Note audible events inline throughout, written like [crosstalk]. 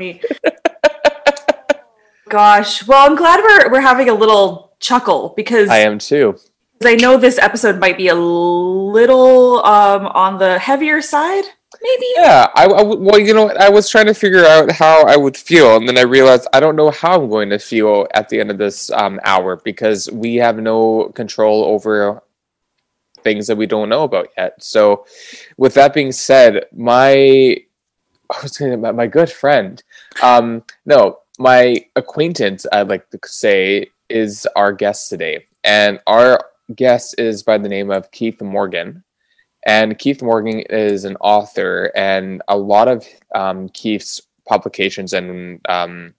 so funny. [laughs] Gosh. Well, I'm glad we're we're having a little chuckle because I am too. I know this episode might be a little um on the heavier side, maybe. Yeah, I, I well, you know, I was trying to figure out how I would feel, and then I realized I don't know how I'm going to feel at the end of this um, hour because we have no control over things that we don't know about yet. So, with that being said, my [laughs] I was going to my good friend, um, no, my acquaintance, I'd like to say, is our guest today. And our guest is by the name of Keith Morgan. And Keith Morgan is an author, and a lot of um, Keith's publications and um,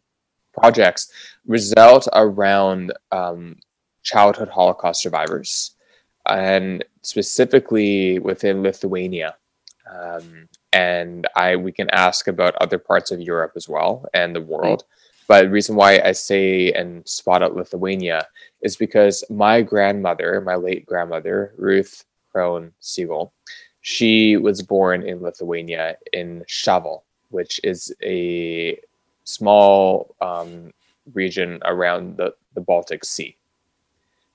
projects result around um, childhood Holocaust survivors, and specifically within Lithuania. Um, and I we can ask about other parts of Europe as well and the world. But the reason why I say and spot out Lithuania is because my grandmother, my late grandmother, Ruth Kron Sigal, she was born in Lithuania in Shavl, which is a small um, region around the, the Baltic Sea.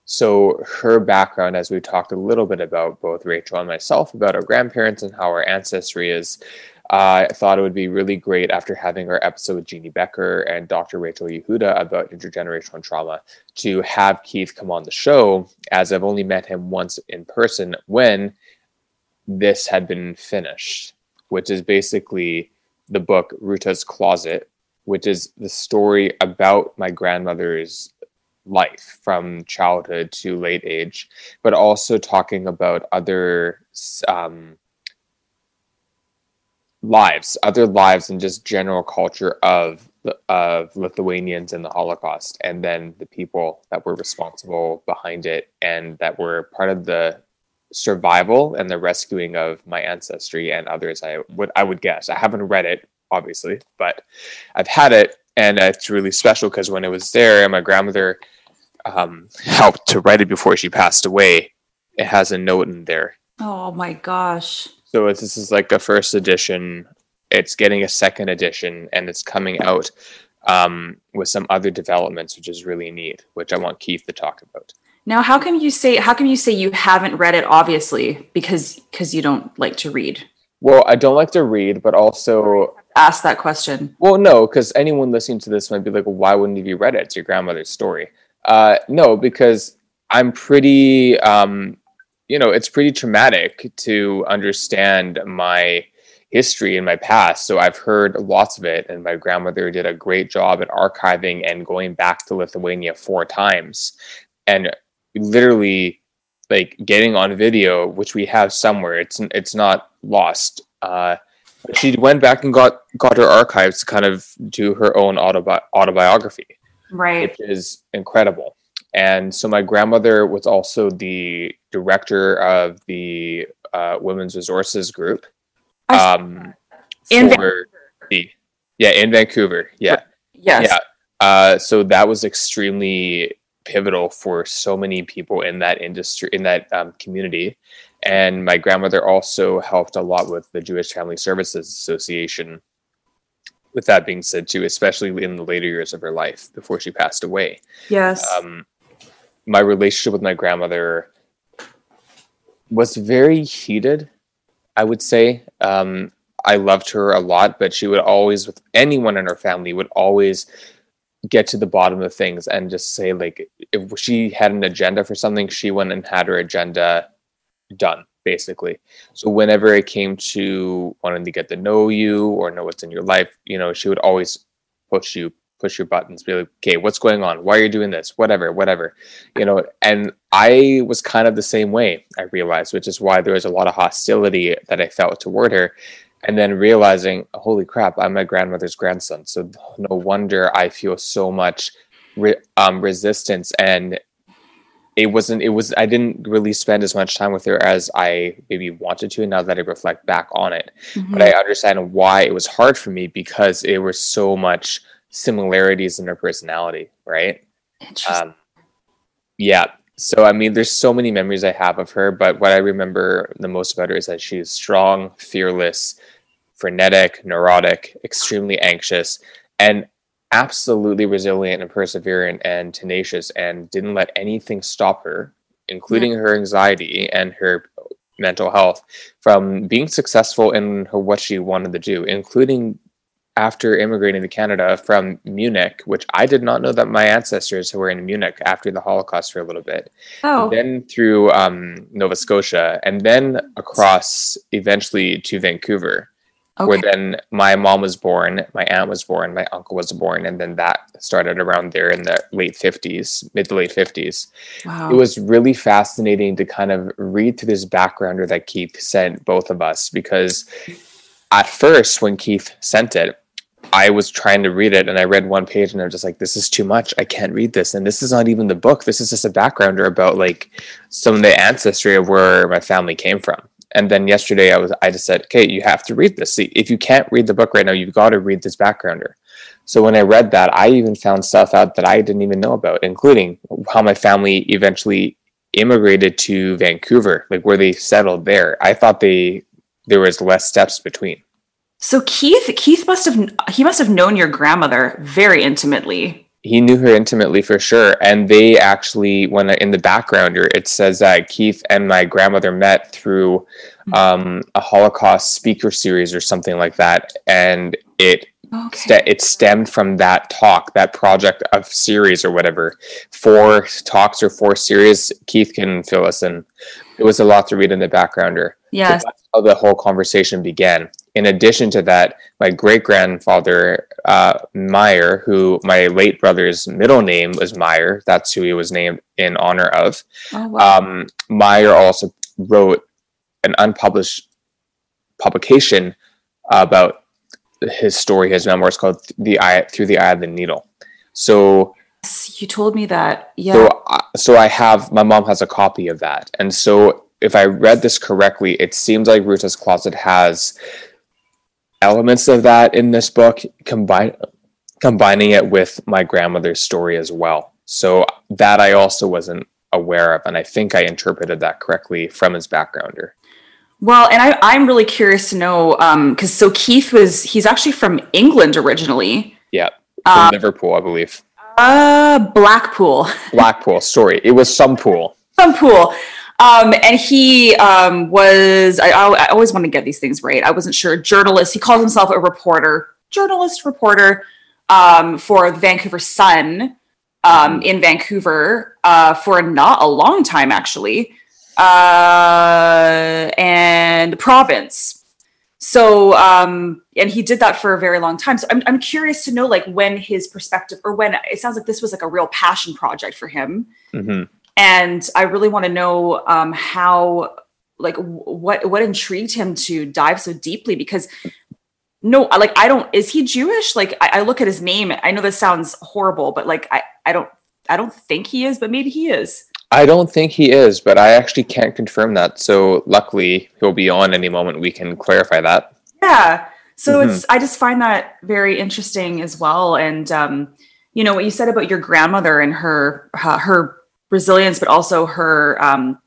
So her background, as we talked a little bit about both Rachel and myself about our grandparents and how our ancestry is, I thought it would be really great after having our episode with Jeanne Beker and Dr. Rachel Yehuda about intergenerational trauma to have Keith come on the show, as I've only met him once in person when this had been finished, which is basically the book Ruta's Closet, which is the story about my grandmother's life from childhood to late age, but also talking about other um, lives, other lives, and just general culture of of Lithuanians in the Holocaust, and then the people that were responsible behind it and that were part of the survival and the rescuing of my ancestry and others. I would I would guess. I haven't read it, obviously, but I've had it, and it's really special because when it was there, my grandmother um, helped to write it before she passed away. It has a note in there. Oh my gosh. So this is like a first edition. It's getting a second edition, and it's coming out um, with some other developments, which is really neat. Which I want Keith to talk about. Now, how can you say how can you say you haven't read it? Obviously, because because you don't like to read. Well, I don't like to read, but also ask that question. Well, no, because anyone listening to this might be like, well, why wouldn't you read it? It's your grandmother's story. Uh, no, because I'm pretty, um, you know, it's pretty traumatic to understand my history and my past. So I've heard lots of it, and my grandmother did a great job at archiving and going back to Lithuania four times, and literally like getting on video, which we have somewhere. It's it's not lost. Uh, she went back and got got her archives to kind of do her own autobi- autobiography right. which is incredible. And so my grandmother was also the director of the uh, women's resources group um, in the yeah in vancouver yeah. Yes. yeah. Uh, so that was extremely pivotal for so many people in that industry in that um, community. And my grandmother also helped a lot with the jewish family services association with that being said too especially in the later years of her life before she passed away. Yes. Um, my relationship with my grandmother was very heated i would say. Um, i loved her a lot but she would always with anyone in her family would always get to the bottom of things and just say like if she had an agenda for something she went and had her agenda done basically. So whenever it came to wanting to get to know you or know what's in your life, you know, she would always push you, push your buttons, be like, okay, what's going on? Why are you doing this? Whatever, whatever. You know, and I was kind of the same way, I realized, which is why there was a lot of hostility that I felt toward her. And then realizing, holy crap, I'm my grandmother's grandson. So no wonder I feel so much re- um, resistance and it wasn't it was i didn't really spend as much time with her as i maybe wanted to and now that i reflect back on it. Mm-hmm. but i understand why it was hard for me because it was so much similarities in her personality right? Um, yeah. So i mean there's so many memories i have of her but what i remember the most about her is that she's strong fearless frenetic, neurotic, extremely anxious, and absolutely resilient and perseverant and tenacious and didn't let anything stop her, including yeah. her anxiety and her mental health, from being successful in her, what she wanted to do, including after immigrating to Canada from Munich, which I did not know that my ancestors were in Munich after the Holocaust for a little bit. Oh. Then through um, Nova Scotia, and then across eventually to Vancouver, okay. where then my mom was born, my aunt was born, my uncle was born, and then that started around there in the late 50s, mid to late 50s. Wow. It was really fascinating to kind of read through this backgrounder that Keith sent both of us because at first, when Keith sent it, I was trying to read it and I read one page and I'm just like, this is too much. I can't read this. And this is not even the book. This is just a backgrounder about like some of the ancestry of where my family came from. And then yesterday I was I just said, okay, you have to read this. See, if you can't read the book right now, you've got to read this backgrounder. So when I read that, I even found stuff out that I didn't even know about, including how my family eventually immigrated to Vancouver, like where they settled there. I thought they there was less steps between. So Keith, Keith must have he must have known your grandmother very intimately. He knew her intimately for sure, and they actually, when in the backgrounder, it says that Keith and my grandmother met through um, a Holocaust speaker series or something like that, and it Okay. St- it stemmed from that talk, that project of series or whatever. Four talks or four series. Keith can fill us in. It was a lot to read in the backgrounder. Yes. that's how the whole conversation began. In addition to that, my great grandfather, uh, Meyer, who my late brother's middle name was Meyer, that's who he was named in honor of. Oh, wow. um, Meyer also wrote an unpublished publication about his story, his memoirs called "The Eye Through the Eye of the Needle." So you told me that, yeah. So, uh, so I have my mom has a copy of that, and so if I read this correctly, it seems like Ruta's Closet has elements of that in this book, combine combining it with my grandmother's story as well. So that I also wasn't aware of, and I think I interpreted that correctly from his backgrounder. Well, and I, I'm really curious to know because um, so Keith was he's actually from England originally. Yeah, from um, Liverpool, I believe. Uh, Blackpool. [laughs] Blackpool. Sorry, it was some pool. Some pool. Um, and he um, was I, I always want to get these things right. I wasn't sure. Journalist. He calls himself a reporter, journalist, reporter um, for the Vancouver Sun um, in Vancouver uh, for not a long time actually uh, and province. So, um, and he did that for a very long time. So I'm, I'm curious to know like when his perspective or when it sounds like this was like a real passion project for him. Mm-hmm. And I really want to know um, how, like what, what intrigued him to dive so deeply because no, like I don't, is he Jewish? Like I, I look at his name. I know this sounds horrible, but like, I, I don't, I don't think he is, but maybe he is. I don't think he is, but I actually can't confirm that. So luckily, he'll be on any moment. We can clarify that. Yeah. So mm-hmm. it's I just find that very interesting as well. And um, you know what you said about your grandmother and her uh, her resilience, but also her um,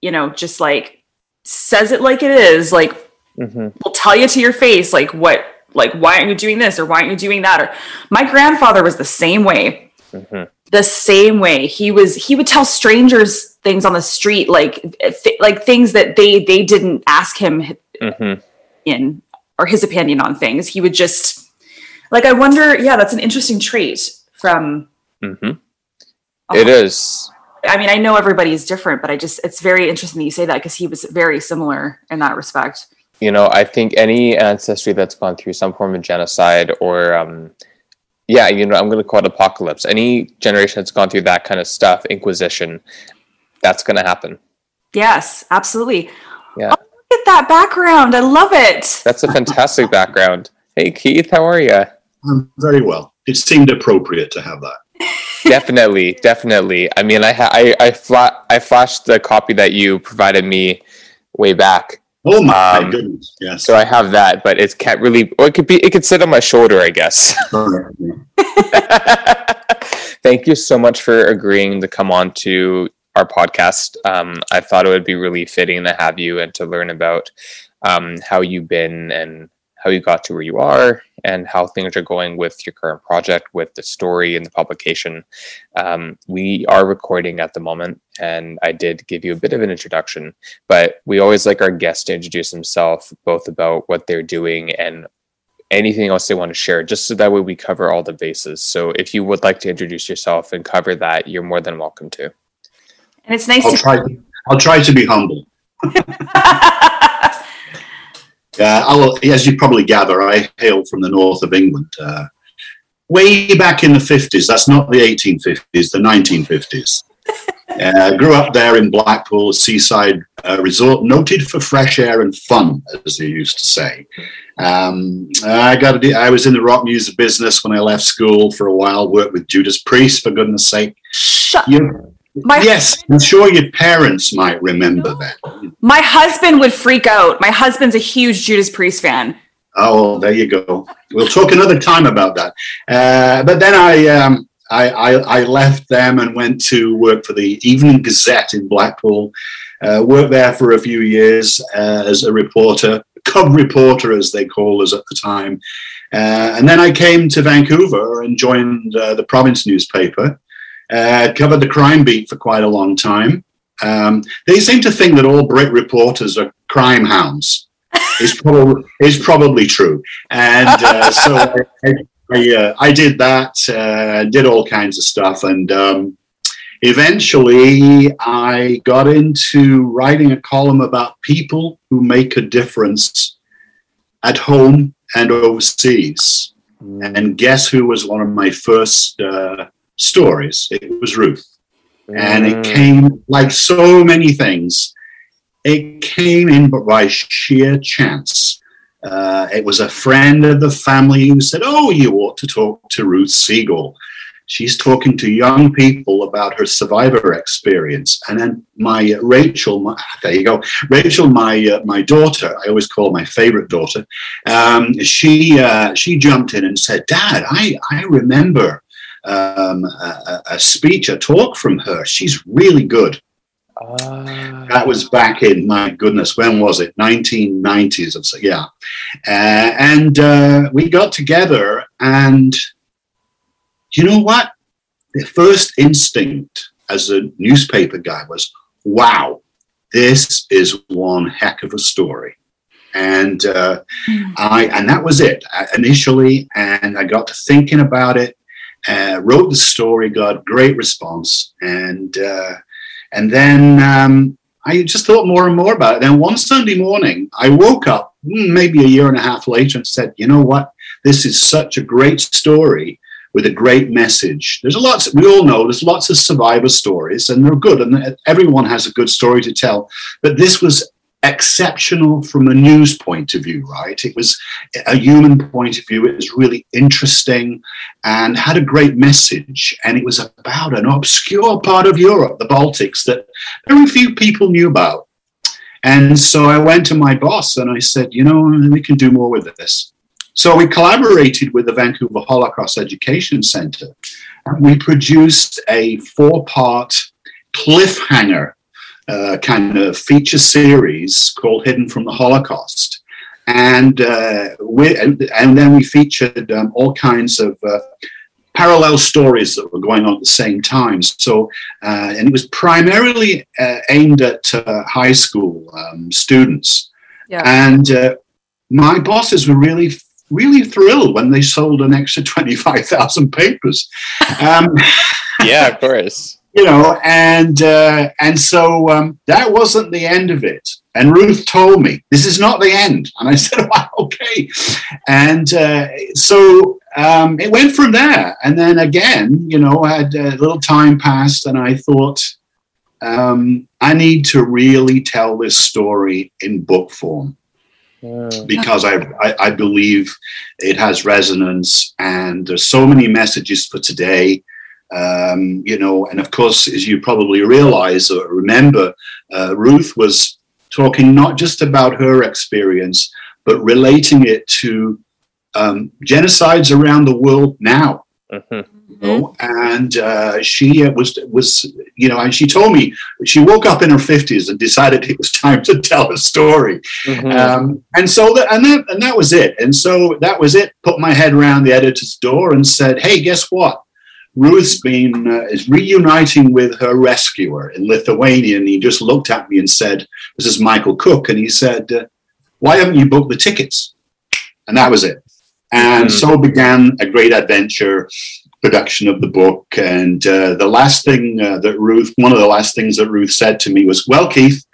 you know just like says it like it is. Like mm-hmm. will tell you to your face like what like why aren't you doing this or why aren't you doing that? Or my grandfather was the same way. Mm-hmm the same way he was he would tell strangers things on the street like th- like things that they they didn't ask him mm-hmm. in or his opinion on things he would just like i wonder yeah that's an interesting trait from mm-hmm. It is i mean i know everybody is different but i just it's very interesting that you say that because he was very similar in that respect you know i think any ancestry that's gone through some form of genocide or um, yeah, you know, I'm going to call it apocalypse. Any generation that's gone through that kind of stuff, Inquisition, that's going to happen. Yes, absolutely. Yeah. Oh, look at that background. I love it. That's a fantastic [laughs] background. Hey, Keith, how are you? I'm very well. It seemed appropriate to have that. [laughs] definitely, definitely. I mean, I ha- I I, fla- I flashed the copy that you provided me way back Oh my um, goodness! Yes. So I have that, but it can't really. Or it could be. It could sit on my shoulder, I guess. [laughs] Thank you so much for agreeing to come on to our podcast. Um, I thought it would be really fitting to have you and to learn about um, how you've been and how you got to where you are and how things are going with your current project, with the story and the publication. Um, we are recording at the moment, and I did give you a bit of an introduction, but we always like our guests to introduce themselves, both about what they're doing and anything else they want to share, just so that way we cover all the bases. So if you would like to introduce yourself and cover that, you're more than welcome to. And it's nice I'll to try. I'll try to be humble. [laughs] Uh, I'll, as you probably gather, I hail from the north of England. Uh, way back in the 50s, that's not the 1850s, the 1950s. [laughs] Uh, grew up there in Blackpool, a seaside uh, resort, noted for fresh air and fun, as they used to say. Um, I got. I was in the rock music business when I left school for a while. Worked with Judas Priest, for goodness' sake. Shut. You, My yes, I'm sure your parents might remember that. my husband would freak out. My husband's a huge Judas Priest fan. Oh, there you go. We'll talk another time about that. Uh, but then I, um, I, I, I left them and went to work for the Evening Gazette in Blackpool. Uh, worked there for a few years uh, as a reporter, cub reporter as they call us at the time. Uh, and then I came to Vancouver and joined uh, the province newspaper. Uh, covered the crime beat for quite a long time. Um, they seem to think that all Brit reporters are crime hounds. [laughs] It's probably it's probably true, and uh, so [laughs] I, I, uh, I did that, uh, did all kinds of stuff, and um, eventually I got into writing a column about people who make a difference at home and overseas. And guess who was one of my first uh, stories? It was Ruth and it Mm. came like so many things. It came in by sheer chance. Uh, it was a friend of the family who said, "Oh, you ought to talk to Ruth Sigal. She's talking to young people about her survivor experience." And then my uh, Rachel, my, [laughs] there you go, Rachel, my uh, my daughter, I always call my favorite daughter. Um, she uh, she jumped in and said, "Dad, I I remember." Um, a, a- speech, a talk from her. She's really good. Ah. That was back in my goodness, when was it? 1990s or so. Yeah, uh, and uh, we got together, and you know what? The first instinct as a newspaper guy was, "Wow, this is one heck of a story." And uh, I and that was it uh, initially, and I got to thinking about it. Uh, wrote the story, got great response, and uh, and then um, I just thought more and more about it. Then one Sunday morning, I woke up mm, maybe a year and a half later and said, "You know what? This is such a great story." With a great message. There's a lots, we all know there's lots of survivor stories and they're good and everyone has a good story to tell. But this was exceptional from a news point of view, right? It was a human point of view. It was really interesting and had a great message. And it was about an obscure part of Europe, the Baltics, that very few people knew about. And so I went to my boss and I said, you know, we can do more with this. So we collaborated with the Vancouver Holocaust Education Center. And we produced a four part cliffhanger uh, kind of feature series called Hidden from the Holocaust. And, uh, we, and, and then we featured um, all kinds of uh, parallel stories that were going on at the same time. So, uh, and it was primarily uh, aimed at uh, high school um, students. Yeah. And uh, my bosses were really, really thrilled when they sold an extra 25,000 papers. Um, [laughs] yeah, of course. You know, and uh, and so um, that wasn't the end of it. And Ruth told me this is not the end, and I [laughs] said, "Wow, okay." And uh, so um, it went from there. And then again, you know, I had a little time passed, and I thought, um, I need to really tell this story in book form because I, I, I believe it has resonance and there's so many messages for today. Um, you know, and of course, as you probably realize or remember, uh, Ruth was talking not just about her experience, but relating it to um, genocides around the world now. Mhm. know, and uh, she was was you know, and she told me she woke up in her fifties and decided it was time to tell a story, Mhm. um, and so that and that and that was it, and so that was it. Put my head around the editor's door and said, "Hey, guess what? Ruth's been uh, is reuniting with her rescuer in Lithuania." And he just looked at me and said, "This is Michael Cook," and he said, uh, "Why haven't you booked the tickets?" And that was it. And Mhm. so began a great adventure production of the book. And uh, the last thing uh, that Ruth, one of the last things that Ruth said to me was, Well, Keith,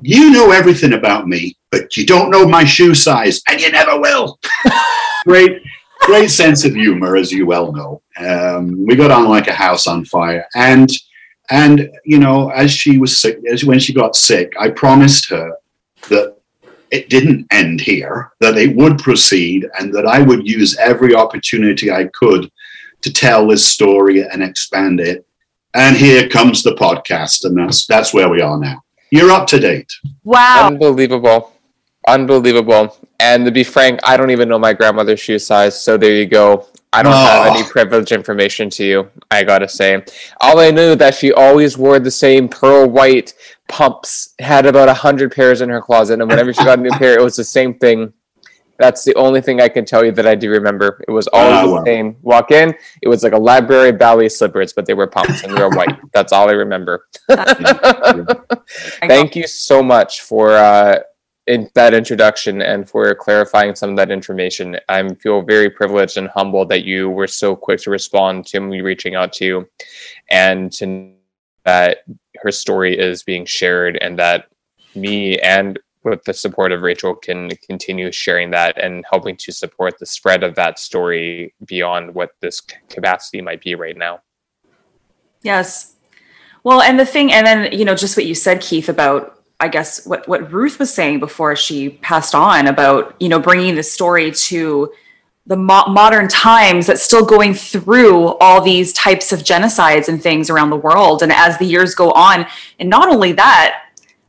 you know everything about me, but you don't know my shoe size, and you never will. [laughs] great, great sense of humor, as you well know. Um, we got on like a house on fire. And and you know, as she was sick, as when she got sick, I promised her that it didn't end here, that it would proceed, and that I would use every opportunity I could to tell this story and expand it. And here comes the podcast, and that's that's where we are now. You're up to date. Wow. Unbelievable. Unbelievable. And to be frank, I don't even know my grandmother's shoe size. So there you go. I don't have Oh. any privileged information to you, I gotta say. All I knew that she always wore the same pearl white pumps, had about a hundred pairs in her closet, and whenever she got a new pair, it was the same thing. That's the only thing I can tell you that I do remember. It was always the well. same. Walk in, it was like a library ballet slippers, but they were pumps and they were white. That's all I remember. [laughs] [laughs] Thank you so much for uh, in that introduction and for clarifying some of that information. I feel very privileged and humbled that you were so quick to respond to me reaching out to you, and to that her story is being shared, and that me and with the support of Rachel can continue sharing that and helping to support the spread of that story beyond what this capacity might be right now. Yes. Well, and the thing, and then, you know, just what you said, Keith, about, I guess, what, what Ruth was saying before she passed on about, you know, bringing the story to the mo- modern times that's still going through all these types of genocides and things around the world. And as the years go on, and not only that,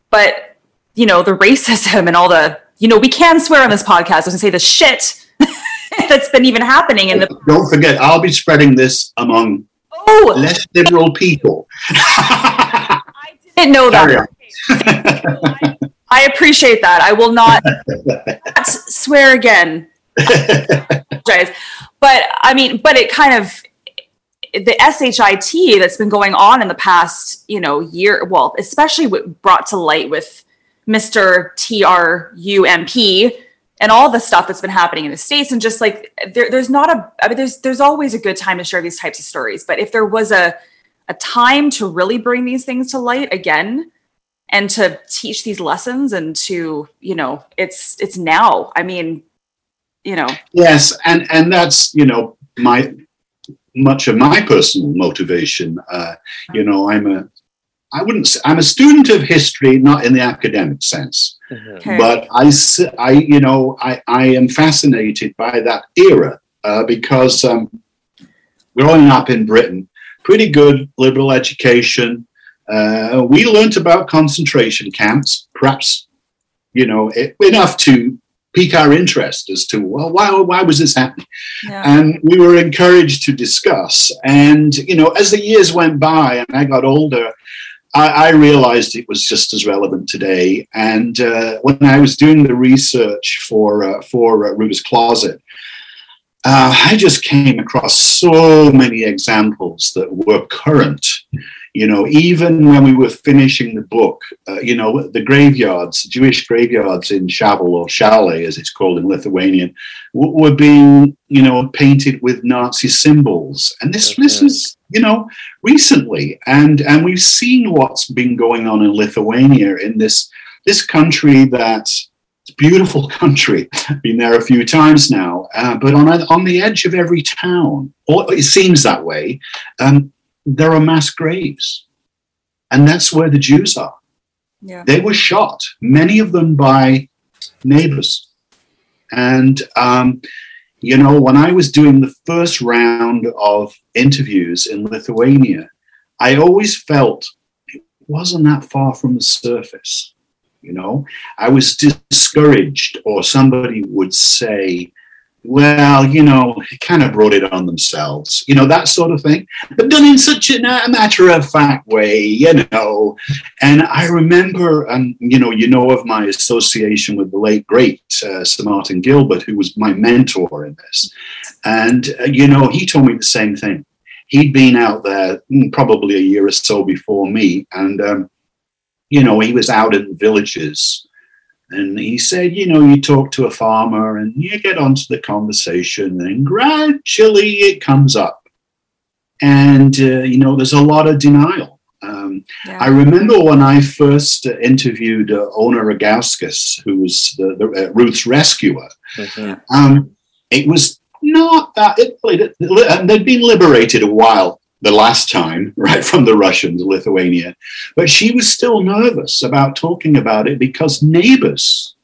but, you know, the racism and all the, you know, we can swear on this podcast and say the shit [laughs] that's been even happening in the, Don't forget, I'll be spreading this among oh, less liberal people. [laughs] I didn't know that. I, I appreciate that. I will not, not [laughs] swear again. Apologize. But I mean, but it kind of the shit that's been going on in the past, you know, year. Well, especially what brought to light with Mister TRUMP and all the stuff that's been happening in the states, and just like there, there's not a. I mean, there's there's always a good time to share these types of stories. But if there was a a time to really bring these things to light again and to teach these lessons and to you know it's it's now i mean you know Yes, and and that's you know my much of my personal motivation. Uh, you know, I'm a I wouldn't say, I'm a student of history, not in the academic sense, okay. but I you know I I am fascinated by that era uh, because um, growing up in Britain, pretty good liberal education. Uh, we learnt about concentration camps, perhaps you know it, enough to pique our interest as to well why why was this happening? Yeah. and we were encouraged to discuss. And you know as the years went by and i got older i, I realized it was just as relevant today. And uh, when i was doing the research for uh, for uh, closet uh, i just came across so many examples that were current you know even when we were finishing the book uh, you know the graveyards jewish graveyards in shavl or Šiauliai, as it's called in lithuanian w- were being you know painted with nazi symbols. And this this Mhm. is you know recently. And and we've seen what's been going on in lithuania in this this country a beautiful [laughs] country. Been there a few times now. Uh, but on on the edge of every town or it seems that way um, there are mass graves and that's where the jews are yeah they were shot, many of them by neighbors. And, um, you know, when I was doing the first round of interviews in Lithuania, I always felt it wasn't that far from the surface. You know, I was discouraged, or somebody would say, well, you know, kind of brought it on themselves, you know, that sort of thing, but done in such a, a matter of fact way, you know. And I remember, and um, you know, you know of my association with the late great uh, Sir Martin Gilbert, who was my mentor in this, and uh, you know, he told me the same thing. He'd been out there mm, probably a year or so before me, and um, you know, he was out in villages and he said, you know, you talk to a farmer and you get onto the conversation, and gradually it comes up. And, uh, you know, there's a lot of denial. Um, yeah. I remember when I first interviewed uh, Ona Ragauskas, who was the, the uh, Ruth's rescuer. Mm-hmm. Um, it was not that, it, it, it, they'd been liberated a while the last time, [laughs] right, from the Russians, Lithuania. But she was still nervous about talking about it because neighbors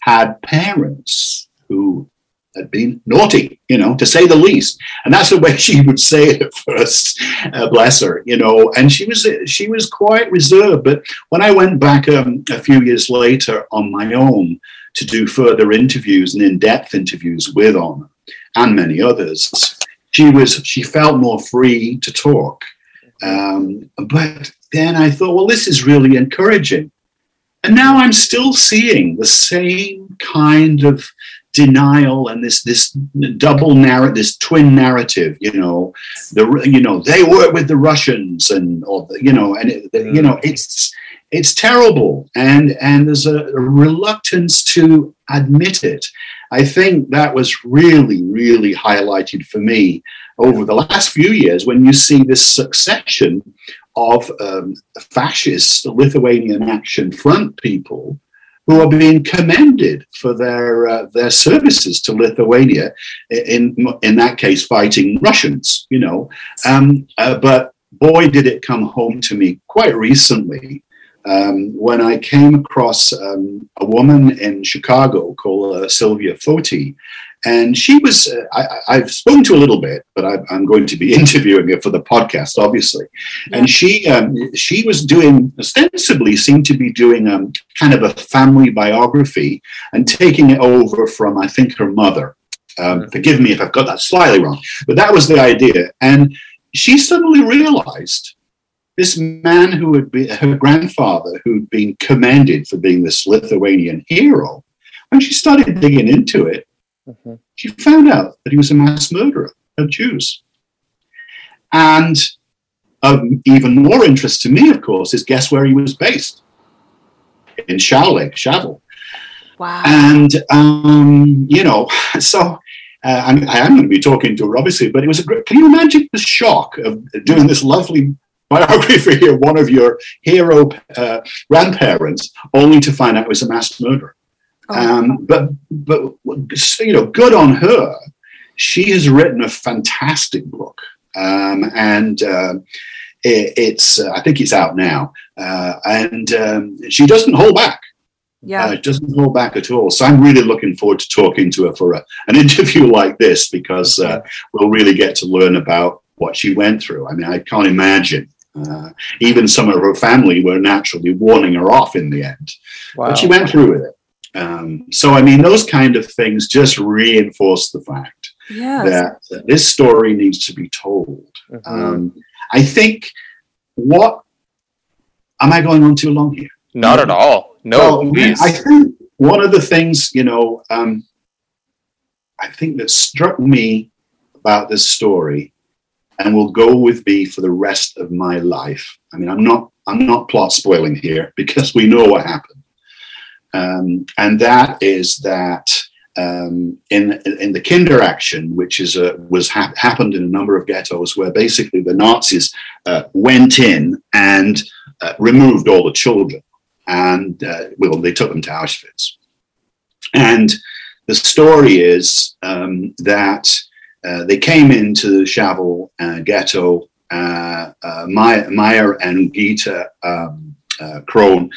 had parents who had been naughty, you know, to say the least. And that's the way [laughs] she would say it at first, uh, bless her, you know. And she was she was quite reserved. But when I went back um, a few years later on my own to do further interviews and in-depth interviews with Ona and many others, she was she felt more free to talk. Um, but then I thought, well, this is really encouraging. And now I'm still seeing the same kind of denial and this this double narrative, this twin narrative. You know, the you know they work with the Russians and or the, you know and it, you know it's it's terrible and and there's a, reluctance to admit it. I think that was really, really highlighted for me over the last few years when you see this succession of um, fascist Lithuanian Action Front people who are being commended for their uh, their services to Lithuania. In in that case, fighting Russians, you know. Um, uh, but boy, did it come home to me quite recently um, when I came across um, a woman in Chicago called uh, Sylvia Foti. And she was, uh, I, have spoken to a little bit, but I, am going to be [laughs] interviewing her for the podcast, obviously. Yeah. And she um, she was doing, ostensibly seemed to be doing um, kind of a family biography and taking it over from, I think, her mother. Um, mm-hmm. Forgive me if I've got that slightly wrong, but that was the idea. And she suddenly realized this man who had been her grandfather, who'd been commended for being this Lithuanian hero, when she started digging into it, mm-hmm. she found out that he was a mass murderer of Jews. And of even more interest to me, of course, is guess where he was based? In Šiauliai, Shavl. Wow. And, um, you know, [laughs] so uh, I'm, I am going to be talking to her, obviously, but it was a great, can you imagine the shock of doing this lovely biography of one of your hero uh, grandparents, only to find out it was a mass murderer. Oh. Um, but but you know, good on her. She has written a fantastic book, um, and uh, it, it's uh, I think it's out now, uh, and um, she doesn't hold back. Yeah, uh, doesn't hold back at all. So I'm really looking forward to talking to her for a, an [laughs] interview like this because uh, we'll really get to learn about what she went through. I mean, I can't imagine uh, even some of her family were naturally warning her off in the end. Wow. But she went through with it. Um, so, I mean, those kind of things just reinforce the fact yes. that, that, this story needs to be told. Mm-hmm. Um, I think what am I going on too long here? Not at all. No, well, please. I think one of the things, you know, um, I think that struck me about this story and will go with me for the rest of my life. I mean, I'm not I'm not plot spoiling here [laughs] because we know what happened, um, and that is that um, in in the Kinderaktion, which is a, was ha- happened in a number of ghettos, where basically the Nazis uh, went in and uh, removed all the children, and uh, well, they took them to Auschwitz, and the story is um, that uh, they came into the Shavl uh, ghetto. Uh, uh Meyer and Gita um, uh, Kron,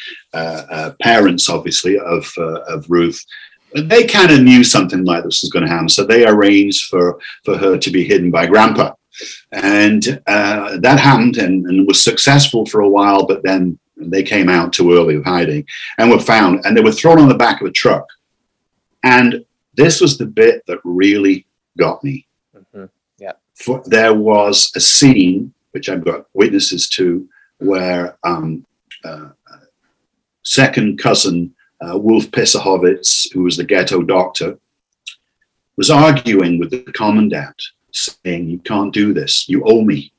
parents obviously of of Ruth, they kind of knew something like this was going to happen, so they arranged for for her to be hidden by Grandpa, and that happened and, and was successful for a while, but then they came out too early of hiding and were found, and they were thrown on the back of a truck, and this was the bit that really got me. For, there was a scene, which I've got witnesses to, where um, uh, second cousin uh, Wolf Pissahovitz, who was the ghetto doctor, was arguing with the commandant, saying, You can't do this. You owe me.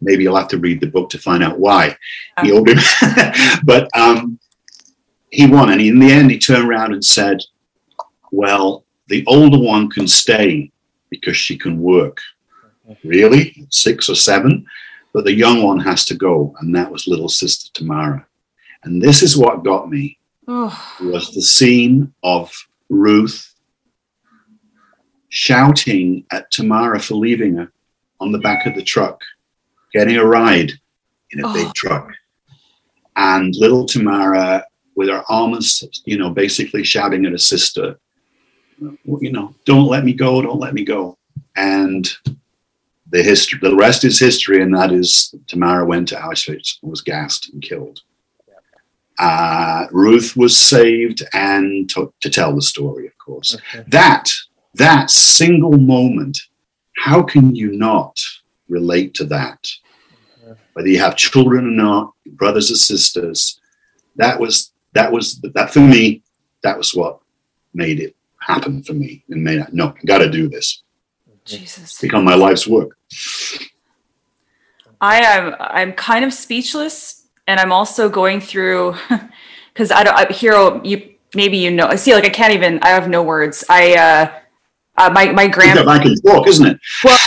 Maybe you'll have to read the book to find out why he owed him. [laughs] but um, he won. And in the end, he turned around and said, Well, the older one can stay because she can work. Really? Six or seven? But the young one has to go. And that was little sister Tamara. And this is what got me Oh, was the scene of Ruth shouting at Tamara for leaving her on the back of the truck, getting a ride in a big Oh. truck. And little Tamara with her arms, you know, basically shouting at her sister, you know, don't let me go, don't let me go. And the history, the rest is history, and that is Tamara went to Auschwitz and was gassed and killed. Uh, Ruth was saved, and to, to tell the story, of course. That that single moment, how can you not relate to that? Whether you have children or not, brothers or sisters, that was that was that for me. That was what made it happen for me, and may not. no, got to do this. Jesus. It's become my life's work. I am I'm kind of speechless, and I'm also going through [laughs] because I don't I, hero. You maybe you know. I see. Like I can't even. I have no words. I uh, uh my my grand. Get back and talk, isn't it? Well,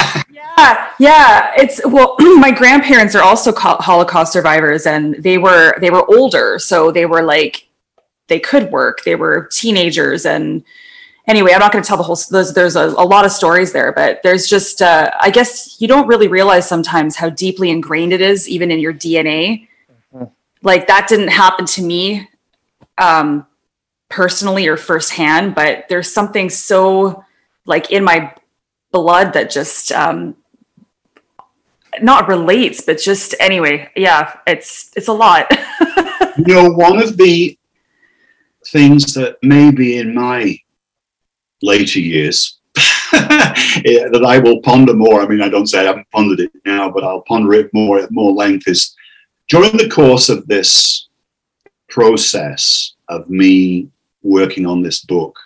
Yeah, yeah. It's well, [clears throat] my grandparents are also Holocaust survivors, and they were they were older, so they were like they could work. They were teenagers, and anyway, I'm not going to tell the whole. There's there's a, a lot of stories there, but there's just uh, I guess you don't really realize sometimes how deeply ingrained it is, even in your DNA. Mhm. Like that didn't happen to me um, personally or firsthand, but there's something so like in my blood that just um not relates but just anyway yeah it's it's a lot [laughs] you know, one of the things that maybe in my later years [laughs] that I will ponder more. I mean, I don't say I haven't pondered it now, but I'll ponder it more at more length. Is during the course of this process of me working on this book,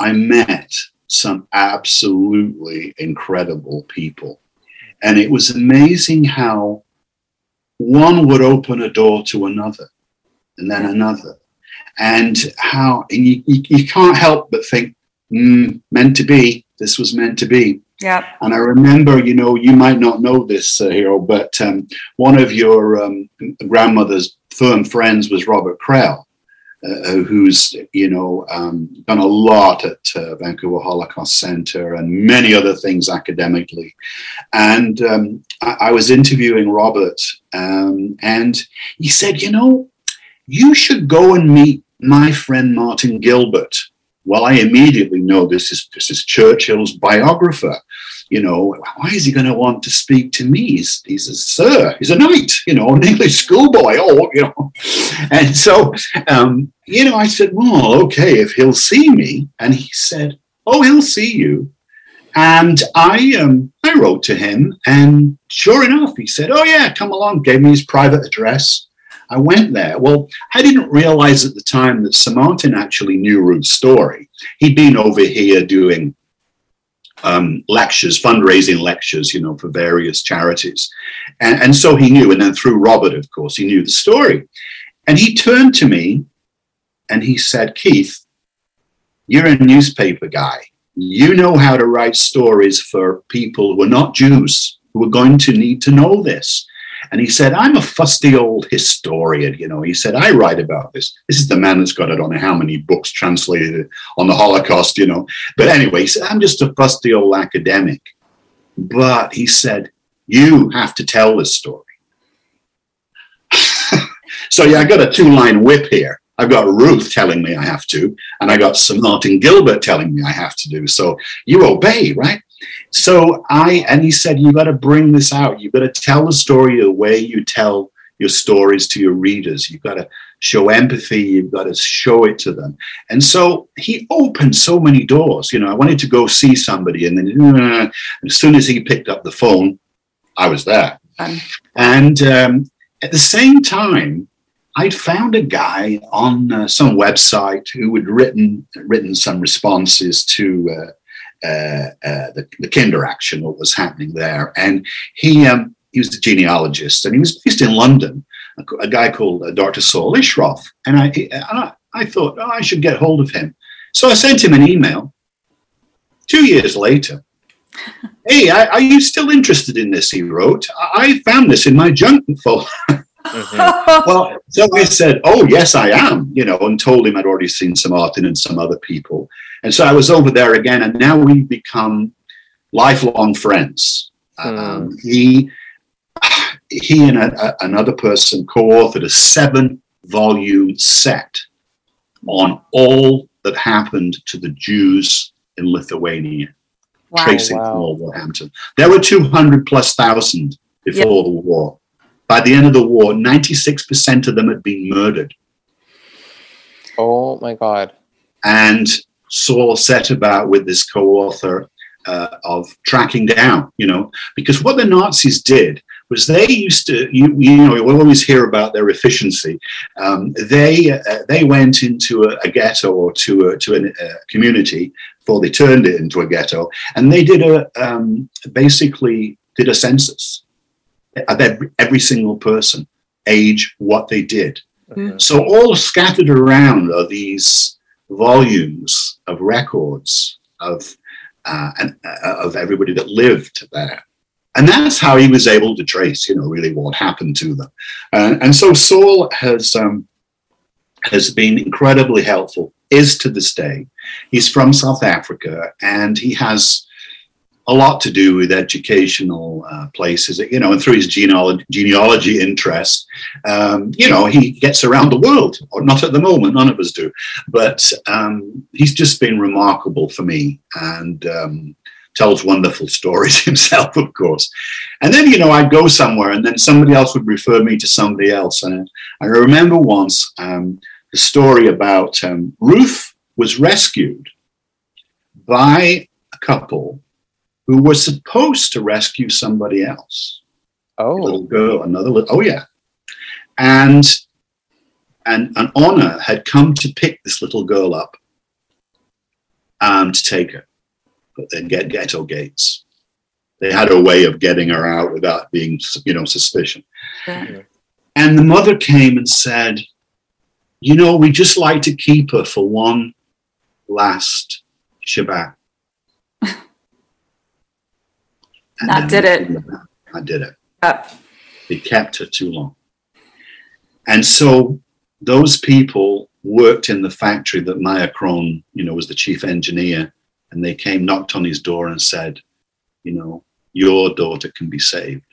I met some absolutely incredible people. And it was amazing how one would open a door to another and then another. And how, and you, you, you can't help but think, mm, meant to be, this was meant to be. yeah And I remember, you know, you might not know this, uh, Hiiro, but um, one of your um, grandmother's firm friends was Robert Krell, uh, who's, you know, um, done a lot at uh, Vancouver Holocaust Center and many other things academically. And um, I, I was interviewing Robert, um, and he said, you know, you should go and meet my friend Martin Gilbert. Well, I immediately know this is this is Churchill's biographer. You know, why is he going to want to speak to me? He's, he's a sir, he's a knight, you know, an English schoolboy. Oh, you know. And so, um, you know, I said, well, okay, if he'll see me. And he said, oh, he'll see you. And I, um, I wrote to him, and sure enough, he said, oh, yeah, come along, gave me his private address. I went there. Well, I didn't realize at the time that Sir Martin actually knew Ruth's story. He'd been over here doing um, lectures, fundraising lectures, you know, for various charities. And, and so he knew. And then through Robert, of course, he knew the story. And he turned to me and he said, Keith, you're a newspaper guy. You know how to write stories for people who are not Jews, who are going to need to know this. And he said, I'm a fusty old historian. You know, he said, I write about this. This is the man that's got, I don't know how many books translated on the Holocaust, you know. But anyway, he said, I'm just a fusty old academic. But he said, You have to tell this story. [laughs] so, yeah, I got a two line whip here. I've got Ruth telling me I have to, and I got Sir Martin Gilbert telling me I have to do. So you obey, right? So I, and he said, you got to bring this out. You got to tell the story the way you tell your stories to your readers. You've got to show empathy. You've got to show it to them. And so he opened so many doors. You know, I wanted to go see somebody, and then as soon as he picked up the phone, I was there. Um, and um, at the same time, I'd found a guy on uh, some website who had written written some responses to uh, uh, uh the, the Kinderaktion, what was happening there, and he um, he was a genealogist, and he was based in London. A, a guy called uh, Dr. Saul Issroff, and I, and I, I thought oh, I should get hold of him, so I sent him an email. Two years later, [laughs] hey, are you still interested in this? He wrote. I found this in my junk folder. [laughs] Mm-hmm. well, so I said, "Oh, yes, I am," you know, and told him I'd already seen some Martin and some other people, and so I was over there again, and now we've become lifelong friends. Mm. Um, he he and a, a, another person co-authored a seven-volume set on all that happened to the Jews in Lithuania, wow, tracing wow. Wolverhampton. There were two hundred plus thousand before yep. the war. By the end of the war, 96% of them had been murdered. Oh my God. And Saul set about with this co author uh, of tracking down, you know, because what the Nazis did was they used to, you, you know, we always hear about their efficiency. Um, they uh, they went into a, a, ghetto or to a, to a, a community before they turned it into a ghetto, and they did a um, basically did a census of every, every single person, age, what they did. Mm-hmm. So all scattered around are these volumes of records of uh, and, uh, of everybody that lived there. And that's how he was able to trace, you know, really what happened to them. And so Saul has um, has been incredibly helpful, is to this day. He's from South Africa, and he has a lot to do with educational uh, places, you know, and through his genealogy, genealogy interest, um, you know, he gets around the world, or not at the moment, none of us do, but um, he's just been remarkable for me and um, tells wonderful stories [laughs] himself, of course. And then, you know, I'd go somewhere and then somebody else would refer me to somebody else. And I remember once um, the story about um, Ruth was rescued by a couple who was supposed to rescue somebody else. Oh, a little girl, another little. Oh yeah, and and an honor had come to pick this little girl up um, to take her, but then get ghetto gates. They had a way of getting her out without being, you know, suspicion. Yeah. And the mother came and said, "You know, we just like to keep her for one last Shabbat." That did it. I did it. Yep. They kept her too long. And so those people worked in the factory that Meyer Kron, you know, was the chief engineer. And they came, knocked on his door and said, you know, your daughter can be saved.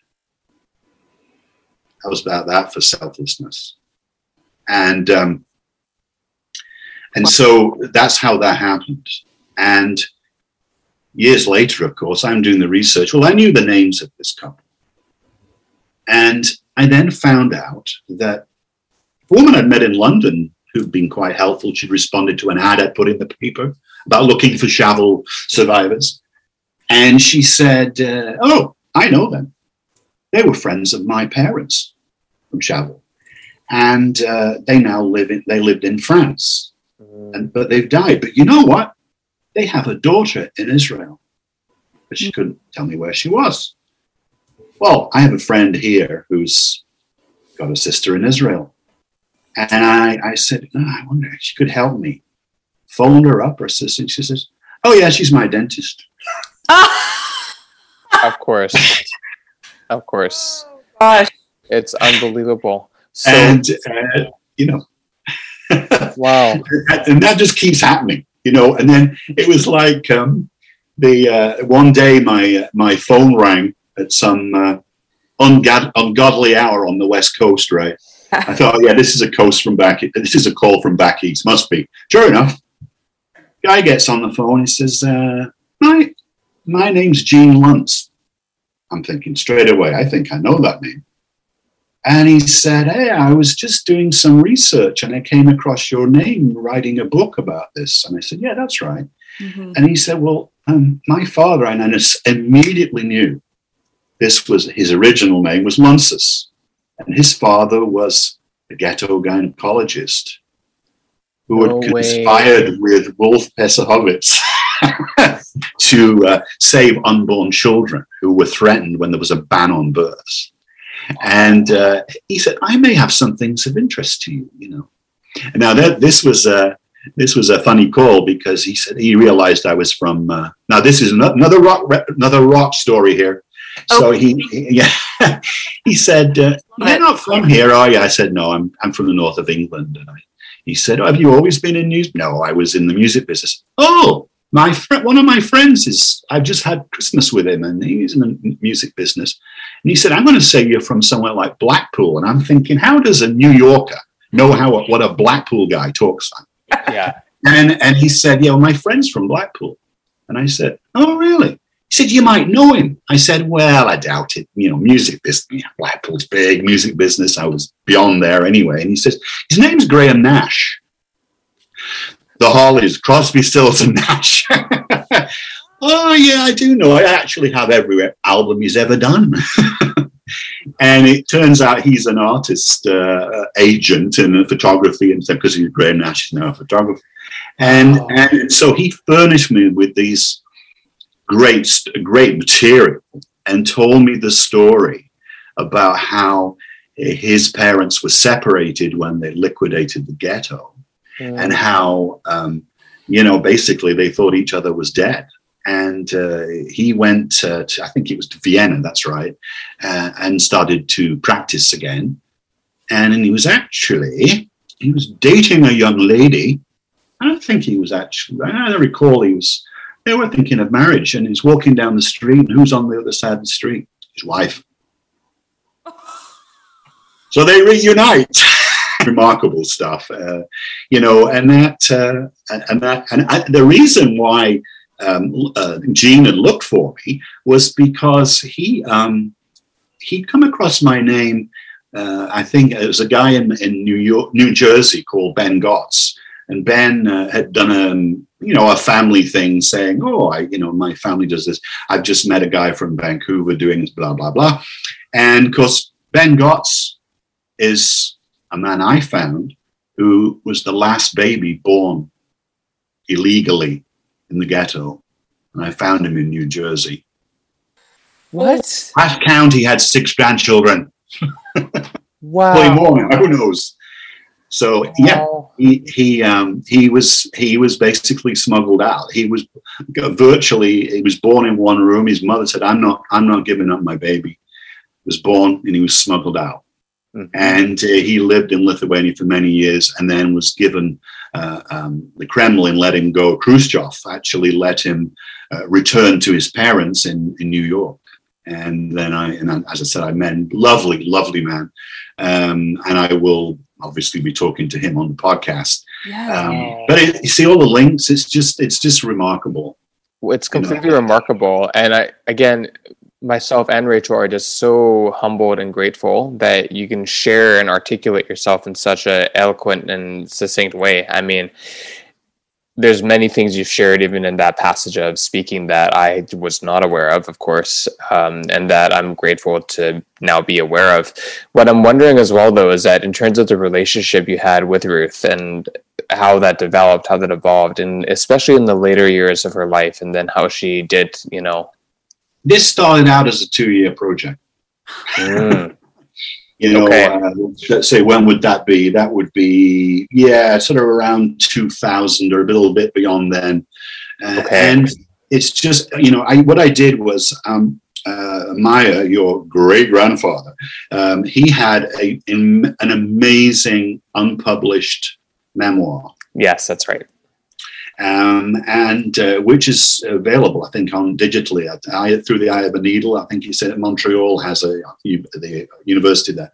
I was about that for selflessness. And um, and so that's how that happened. And years later, of course, I'm doing the research. Well, I knew the names of this couple. And I then found out that a woman I'd met in London who'd been quite helpful, she'd responded to an ad I put in the paper about looking for Shavl survivors. And she said, uh, Oh, I know them. They were friends of my parents from Shavl. And uh, they now live in, they lived in France. Mm. And, but they've died. But you know what? They have a daughter in Israel, but she couldn't tell me where she was. Well, I have a friend here who's got a sister in Israel. And I, I said, oh, I wonder if she could help me. Phoned her up, her sister, and she says, Oh, yeah, she's my dentist. [laughs] of course. Of course. Oh, gosh. It's unbelievable. So, and, uh, you know, [laughs] wow. and that just keeps happening you know. And then it was like um, the uh, one day my uh, my phone rang at some uh, ungod- ungodly hour on the west coast. Right, [laughs] I thought, oh, yeah, this is a coast from back. This is a call from back east. Must be. Sure enough, guy gets on the phone. He says, uh, "My my name's Gene Luntz." I'm thinking straight away. I think I know that name. And he said, Hey, I was just doing some research and I came across your name writing a book about this. And I said, Yeah, that's right. Mm-hmm. And he said, Well, um, my father, and I immediately knew this was his original name was Munsis. And his father was a ghetto gynecologist who no had conspired with Wolf Pesahowitz [laughs] to uh, save unborn children who were threatened when there was a ban on births. And uh, he said, "I may have some things of interest to you." You know. Now that this was a this was a funny call because he said he realized I was from. Uh, now this is another rock another rock story here. Okay. So he, he, yeah, [laughs] he said, uh, "You're not from here, are you?" I said, "No, I'm I'm from the north of England." And I, he said, oh, "Have you always been in news?" No, I was in the music business. Oh, my friend, one of my friends is. I've just had Christmas with him, and he's in the music business. And he said, "I'm going to say you're from somewhere like Blackpool." And I'm thinking, how does a New Yorker know how what a Blackpool guy talks like? Yeah. And and he said, "Yeah, well, my friend's from Blackpool." And I said, "Oh, really?" He said, You might know him. I said, Well, I doubt it. You know, music business, Blackpool's big music business. I was beyond there anyway. And he says, His name's Graham Nash. The Hollies, Crosby, Stills, and Nash. [laughs] oh, yeah, I do know. I actually have every album he's ever done. [laughs] and it turns out he's an artist uh, agent in photography and stuff because he's Graham Nash now a photographer. And, oh. and so he furnished me with these great, great material and told me the story about how his parents were separated when they liquidated the ghetto mm. and how, um, you know, basically they thought each other was dead. And uh, he went, uh, to, I think it was to Vienna, that's right, uh, and started to practice again. And he was actually, he was dating a young lady. I don't think he was actually, I don't recall he was they were thinking of marriage and he's walking down the street and who's on the other side of the street his wife so they reunite [laughs] remarkable stuff uh, you know and that uh, and that and I, the reason why um, uh, gene had looked for me was because he um, he'd come across my name uh, i think it was a guy in, in new york new jersey called ben gotts and ben uh, had done a you know, a family thing saying, oh, I, you know, my family does this. I've just met a guy from Vancouver doing this, blah, blah, blah. And of course, Ben Gotts is a man I found who was the last baby born illegally in the ghetto. And I found him in New Jersey. What? Last count, he had six grandchildren. wow. more, who knows? So yeah, he he um, he was he was basically smuggled out. He was virtually he was born in one room. His mother said, "I'm not I'm not giving up my baby." He was born and he was smuggled out, mm-hmm. and uh, he lived in Lithuania for many years, and then was given uh, um, the Kremlin let him go. Khrushchev actually let him uh, return to his parents in in New York and then I, and as I said, I met lovely, lovely man, um, and I will obviously be talking to him on the podcast. Yeah. Um, but it, you see all the links. It's just it's just remarkable. It's completely you know? remarkable, and I again myself and Rachel are just so humbled and grateful that you can share and articulate yourself in such a eloquent and succinct way. I mean, there's many things you've shared even in that passage of speaking that I was not aware of, of course, um, and that I'm grateful to now be aware of. What I'm wondering as well, though, is that in terms of the relationship you had with Ruth and how that developed, how that evolved, and especially in the later years of her life, and then how she did, you know. This started out as a two-year project. Mm. You know, okay. uh, let's say when would that be? That would be yeah, sort of around 2000 or a little bit beyond then. Uh, okay. And it's just you know, I what I did was um, uh, Meyer, your great grandfather, um, he had a an amazing unpublished memoir. Yes, that's right um, and uh, which is available, I think, on digitally at, through the Eye of a Needle. I think he said Montreal has a the university there,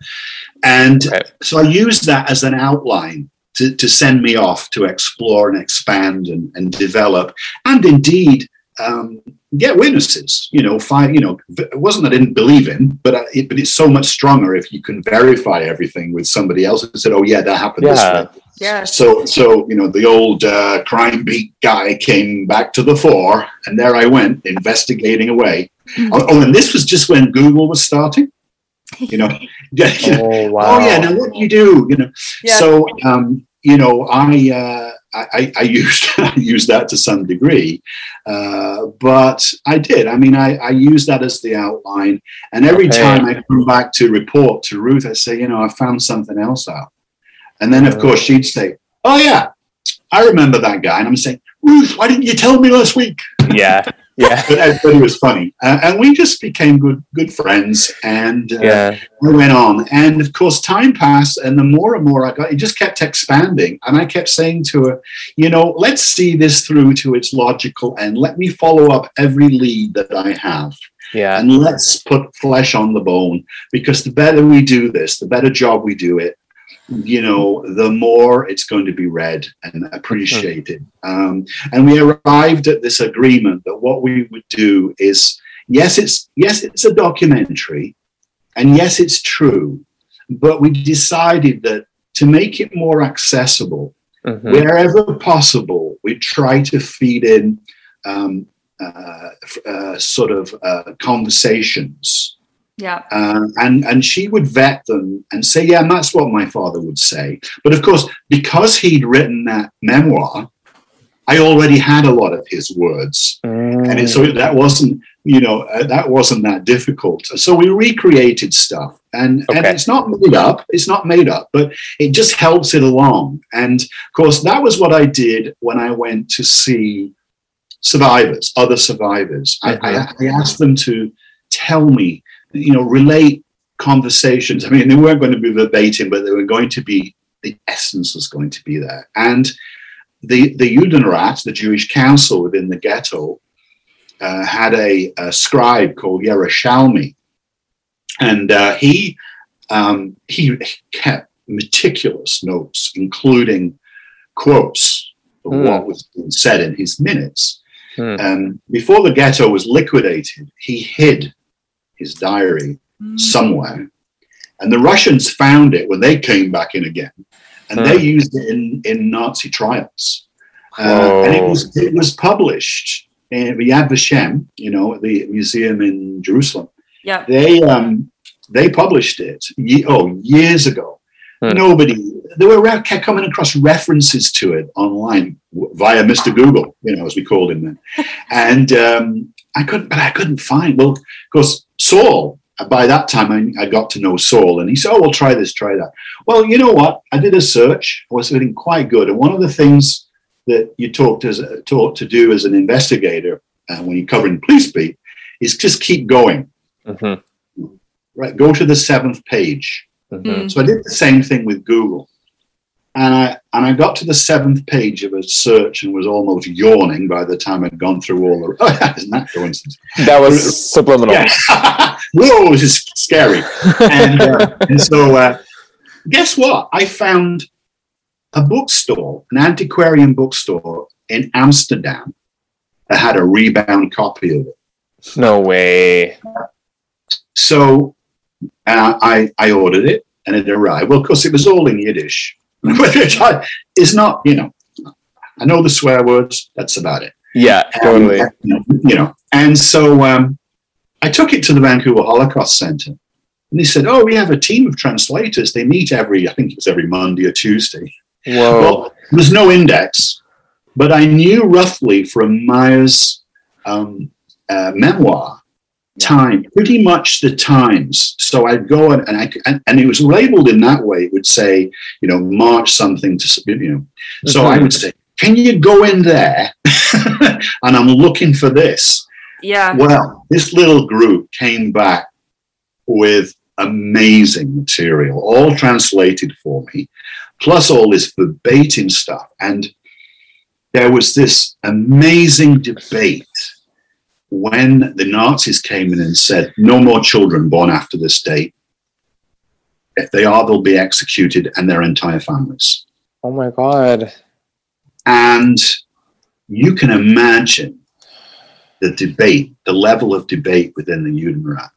and so I used that as an outline to, to send me off to explore and expand and, and develop, and indeed um, get witnesses. You know, find. You know, it wasn't that I didn't believe in, but I, it, but it's so much stronger if you can verify everything with somebody else and said, "Oh yeah, that happened this way." Yeah. So, so you know, the old uh, crime beat guy came back to the fore, and there I went investigating away. Mhm. Oh, oh, and this was just when Google was starting. [laughs] You know, [laughs] yeah, you know, Oh wow. oh yeah, now what do you do? You know, Yeah. so um, you know, I, uh, I I- I [laughs] used I used that to some degree, uh, but I did. I mean, I, I used that as the outline, and every Okay. time I come back to report to Ruth, I say, you know, I found something else out, and then of course she'd say, oh yeah, I remember that guy, and I'm saying, Ruth, why didn't you tell me last week? Yeah. [laughs] Yeah. But, uh, but it was funny, uh, and we just became good good friends, and uh, Yeah. we went on and of course time passed and the more and more i got it just kept expanding and i kept saying to her you know let's see this through to its logical end let me follow up every lead that i have Yeah. and let's put flesh on the bone because the better we do this the better job we do it you know the more it's going to be read and appreciated um, and we arrived at this agreement that what we would do is yes it's yes it's a documentary and yes it's true but we decided that to make it more accessible Mhm. wherever possible, we try to feed in um, uh, uh, sort of uh, conversations. Yeah. Uh, and, and she would vet them and say, yeah, and that's what my father would say. But of course, because he'd written that memoir, I already had a lot of his words. And it, so that wasn't, you know, uh, that wasn't that difficult. So we recreated stuff, and and it's not made up. It's not made up, but it just helps it along. And of course, that was what I did when I went to see survivors, other survivors. I, I, I asked them to tell me, you know, relate conversations. I mean, they weren't going to be verbatim, but they were going to be the essence was going to be there. And the the Judenrat, the Jewish council within the ghetto, uh, had a, a scribe called Yerushalmi, and uh, he um, he kept meticulous notes, including quotes of Hmm. what was being said in his minutes. Hmm. Um, before the ghetto was liquidated, he hid his diary Mm. somewhere, and the Russians found it when they came back in again, and they used it in in Nazi trials. Uh, and it was it was published in the Yad Vashem, you know, at the museum in Jerusalem. Yeah. They um they published it ye- oh years ago. Hmm. Nobody there were re- kept coming across references to it online w- via Mr. Google, you know, as we called him then. [laughs] and um, I couldn't, but I couldn't find. Well, of course, Saul. By that time, I, I got to know Saul, and he said, "Oh, well, try this, try that." Well, you know what? I did a search. I was feeling quite good, and one of the things that you talked as taught to do as an investigator uh, when you're covering police beat is just keep going. Mhm. Right, go to the seventh page. Mhm. Mm. So I did the same thing with Google, and I and I got to the seventh page of a search and was almost yawning by the time I'd gone through all the. [laughs] Oh, isn't that coincidence? That was [laughs] subliminal. Yeah. Whoa, this is scary. And, uh, and so, uh, guess what? I found a bookstore, an antiquarian bookstore in Amsterdam that had a rebound copy of it. No way. So uh, I, I ordered it and it arrived. Well, of course, it was all in Yiddish, which I, is not, you know, I know the swear words, that's about it. Yeah, totally. Um, you know, and so um, I took it to the Vancouver Holocaust Center. And they said, Oh, we have a team of translators. They meet every, I think it was every Monday or Tuesday. Whoa. Well, there was no index, but I knew roughly from Meyer's um, uh, memoir time, pretty much the times. So I'd go and, and I and, and it was labeled in that way. It would say, you know, March something to you know. So I Mhm. would say, can you go in there? [laughs] and I'm looking for this. Yeah. Well, this little group came back with amazing material, all translated for me, plus all this verbatim stuff. And there was this amazing debate when the Nazis came in and said, no more children born after this date. If they are, they'll be executed and their entire families. oh my god. And you can imagine the debate, the level of debate within the Judenrat.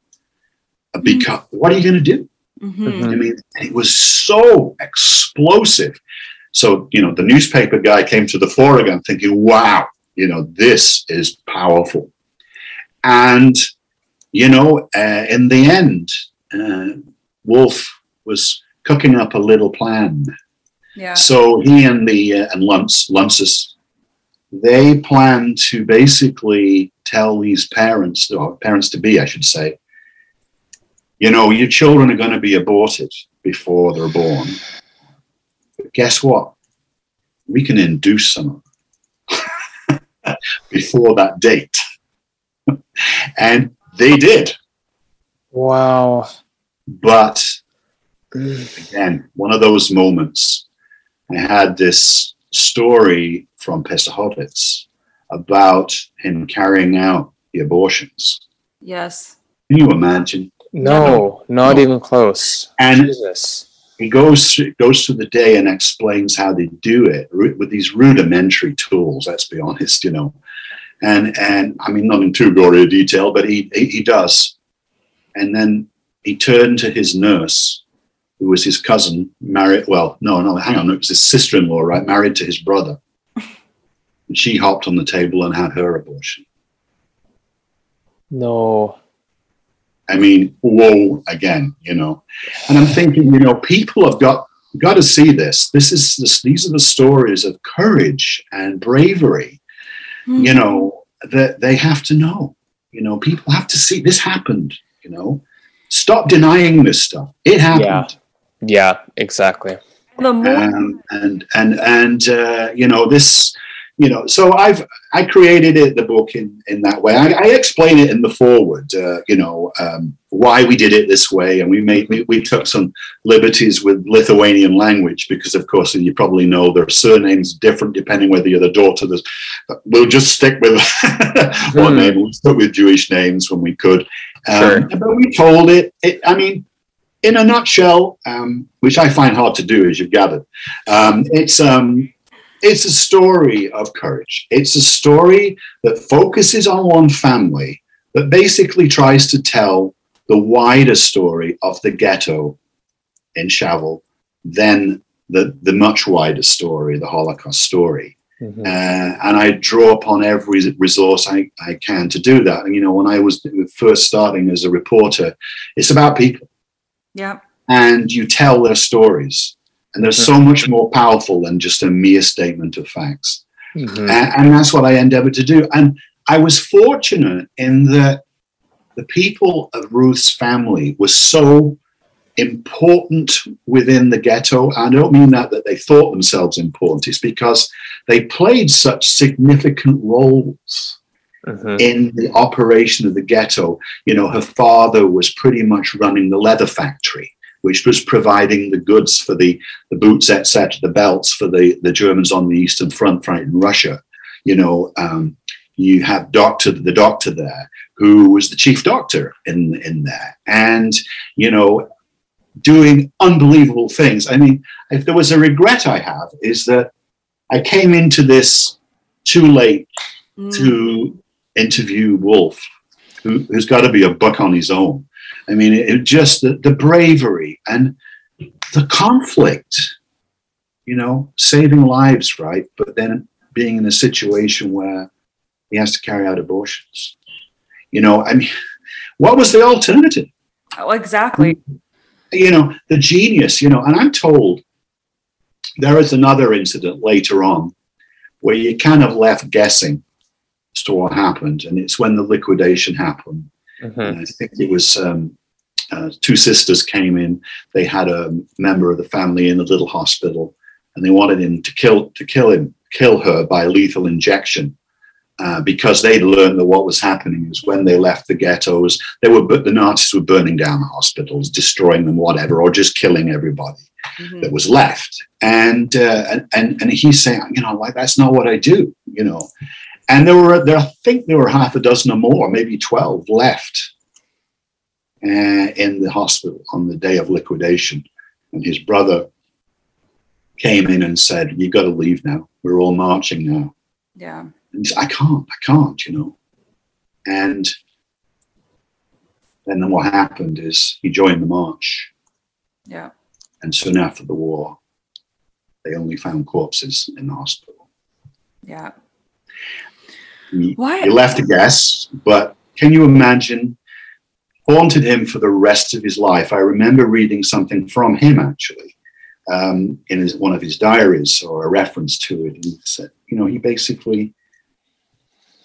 Because what are you going to do? Mhm. I mean, it was so explosive. So, you know, the newspaper guy came to the fore again thinking, wow, you know, this is powerful. And, you know, uh, in the end, uh, Wolf was cooking up a little plan. Yeah. So he and the uh, and Luntz, Luntzes, they plan to basically tell these parents, or parents to be, I should say, you know, your children are going to be aborted before they're born. But guess what? We can induce some of them [laughs] before that date. [laughs] and they did. Wow. But again, one of those moments. I had this story from Pesahowitz about him carrying out the abortions. Yes. Can you imagine? No, not No. even close. And Jesus. he goes through, goes through the day and explains how they do it with these rudimentary tools. Let's be honest, you know, and and I mean not in too gory a detail, but he he, he does. And then he turned to his nurse, who was his cousin, married. Well, no, no, hang on, it was his sister-in-law, right, married to his brother. [laughs] And she hopped on the table and had her abortion. No. I mean, whoa, again, you know. And I'm thinking, you know, people have got got to see this. This is this, these are the stories of courage and bravery. Mm-hmm. You know that they have to know. You know, people have to see this happened. You know, stop denying this stuff. It happened. Yeah, exactly. The more Um, and and and uh, you know this. You know, so I've I created it the book in in that way. I, I explain it in the forward. Uh, you know um, why we did it this way, and we made we, we took some liberties with Lithuanian language because, of course, and you probably know their surnames different depending whether you're the daughter. There's, we'll just stick with [laughs] one Hmm. name. We'll stick with Jewish names when we could. Um, Sure. But we told it, it. I mean, in a nutshell, um, which I find hard to do, as you've gathered, um, it's um, it's a story of courage. It's a story that focuses on one family, that basically tries to tell the wider story of the ghetto in Shavl than the, the much wider story, the Holocaust story. Mhm. Uh, and I draw upon every resource I, I can to do that. And, you know, when I was first starting as a reporter, it's about people yeah. and you tell their stories. And they're so much more powerful than just a mere statement of facts. Mhm. A- And, that's what I endeavored to do. And I was fortunate in that the people of Ruth's family were so important within the ghetto. I don't mean that that they thought themselves important. It's because they played such significant roles Mhm. in the operation of the ghetto. You know, her father was pretty much running the leather factory, which was providing the goods for the, the boots, etc., the belts for the, the Germans on the Eastern Front, right in Russia. You know, um, you have doctor the doctor there who was the chief doctor in in there, and you know, doing unbelievable things. I mean, if there was a regret I have is that I came into this too late Mm. to interview Wolf, who, who's got to be a buck on his own. I mean, it, it just the, the bravery and the conflict, you know, saving lives, right? But then being in a situation where he has to carry out abortions. You know, I mean, what was the alternative? Oh, exactly. you know, the genius, you know, and I'm told there is another incident later on where you kind of left guessing as to what happened. And it's when the liquidation happened. Mhm. And I think it was um, uh, two sisters came in. They had a member of the family in a little hospital, and they wanted him to kill to kill him, kill her by lethal injection. Uh, because they'd learned that what was happening is when they left the ghettos, they were but the Nazis were burning down the hospitals, destroying them, whatever, or just killing everybody Mhm. that was left. And uh, and and and he's saying, you know, like that's not what I do, you know. And there were there, I think there were half a dozen or more, maybe twelve left Uh, in the hospital on the day of liquidation. And his brother came in and said, You've got to leave now. We're all marching now." Yeah. And he said, "I can't, I can't," you know. and then what happened is he joined the march, Yeah. and soon after the war, they only found corpses in the hospital. Yeah. Why? you left to guess, but can you imagine? Haunted him for the rest of his life. I remember reading something from him actually um, in his, one of his diaries or a reference to it. And he said, you know, he basically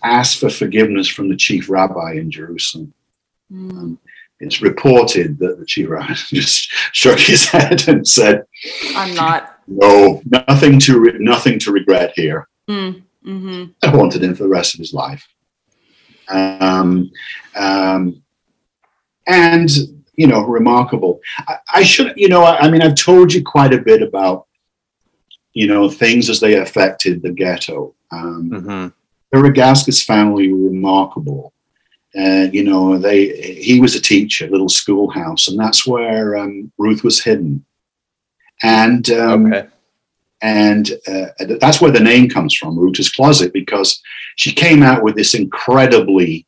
asked for forgiveness from the chief rabbi in Jerusalem. Mm, It's reported that the chief rabbi [laughs] just shook his head and said, I'm not. "No, nothing to re- nothing to regret here." Mm, hmm I haunted him for the rest of his life. Um, um, and you know, remarkable. I, I should, you know, I, I mean, I've told you quite a bit about, you know, things as they affected the ghetto. Um, Mhm. the Rogaskis family were remarkable. And you know, they he was a teacher, little schoolhouse, and that's where um, Ruth was hidden. And um, Okay. and uh, that's where the name comes from, Ruth's Closet, because she came out with this incredibly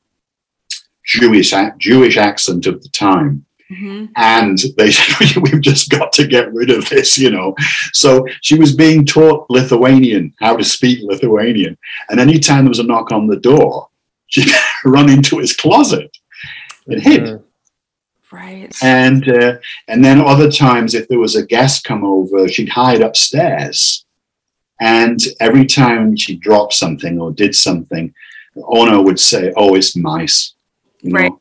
Jewish Jewish accent of the time, hmm and they said [laughs] we've just got to get rid of this, you know. So she was being taught Lithuanian, how to speak Lithuanian, and anytime there was a knock on the door, [laughs] she'd [laughs] run into his closet and hid. Mhm. Right. And uh, and then other times, if there was a guest come over, she'd hide upstairs. And every time she dropped something or did something, Ona would say, "Oh, it's mice." You know. Right.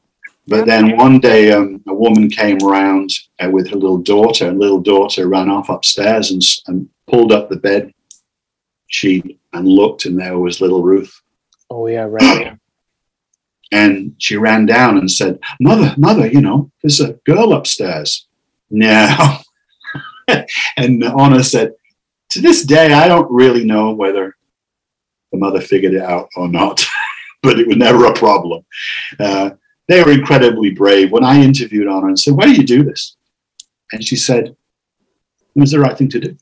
But then one day, um, a woman came around uh, with her little daughter. and little daughter ran off upstairs and, and pulled up the bed sheet and looked, and there was little Ruth. Oh yeah, right. [clears throat] And she ran down and said, Mother, mother, you know, there's a girl upstairs. No. [laughs] and Anna said, To this day, I don't really know whether the mother figured it out or not, [laughs] but it was never a problem. Uh, they were incredibly brave. When I interviewed Anna and said, Why do you do this? And she said, It was the right thing to do.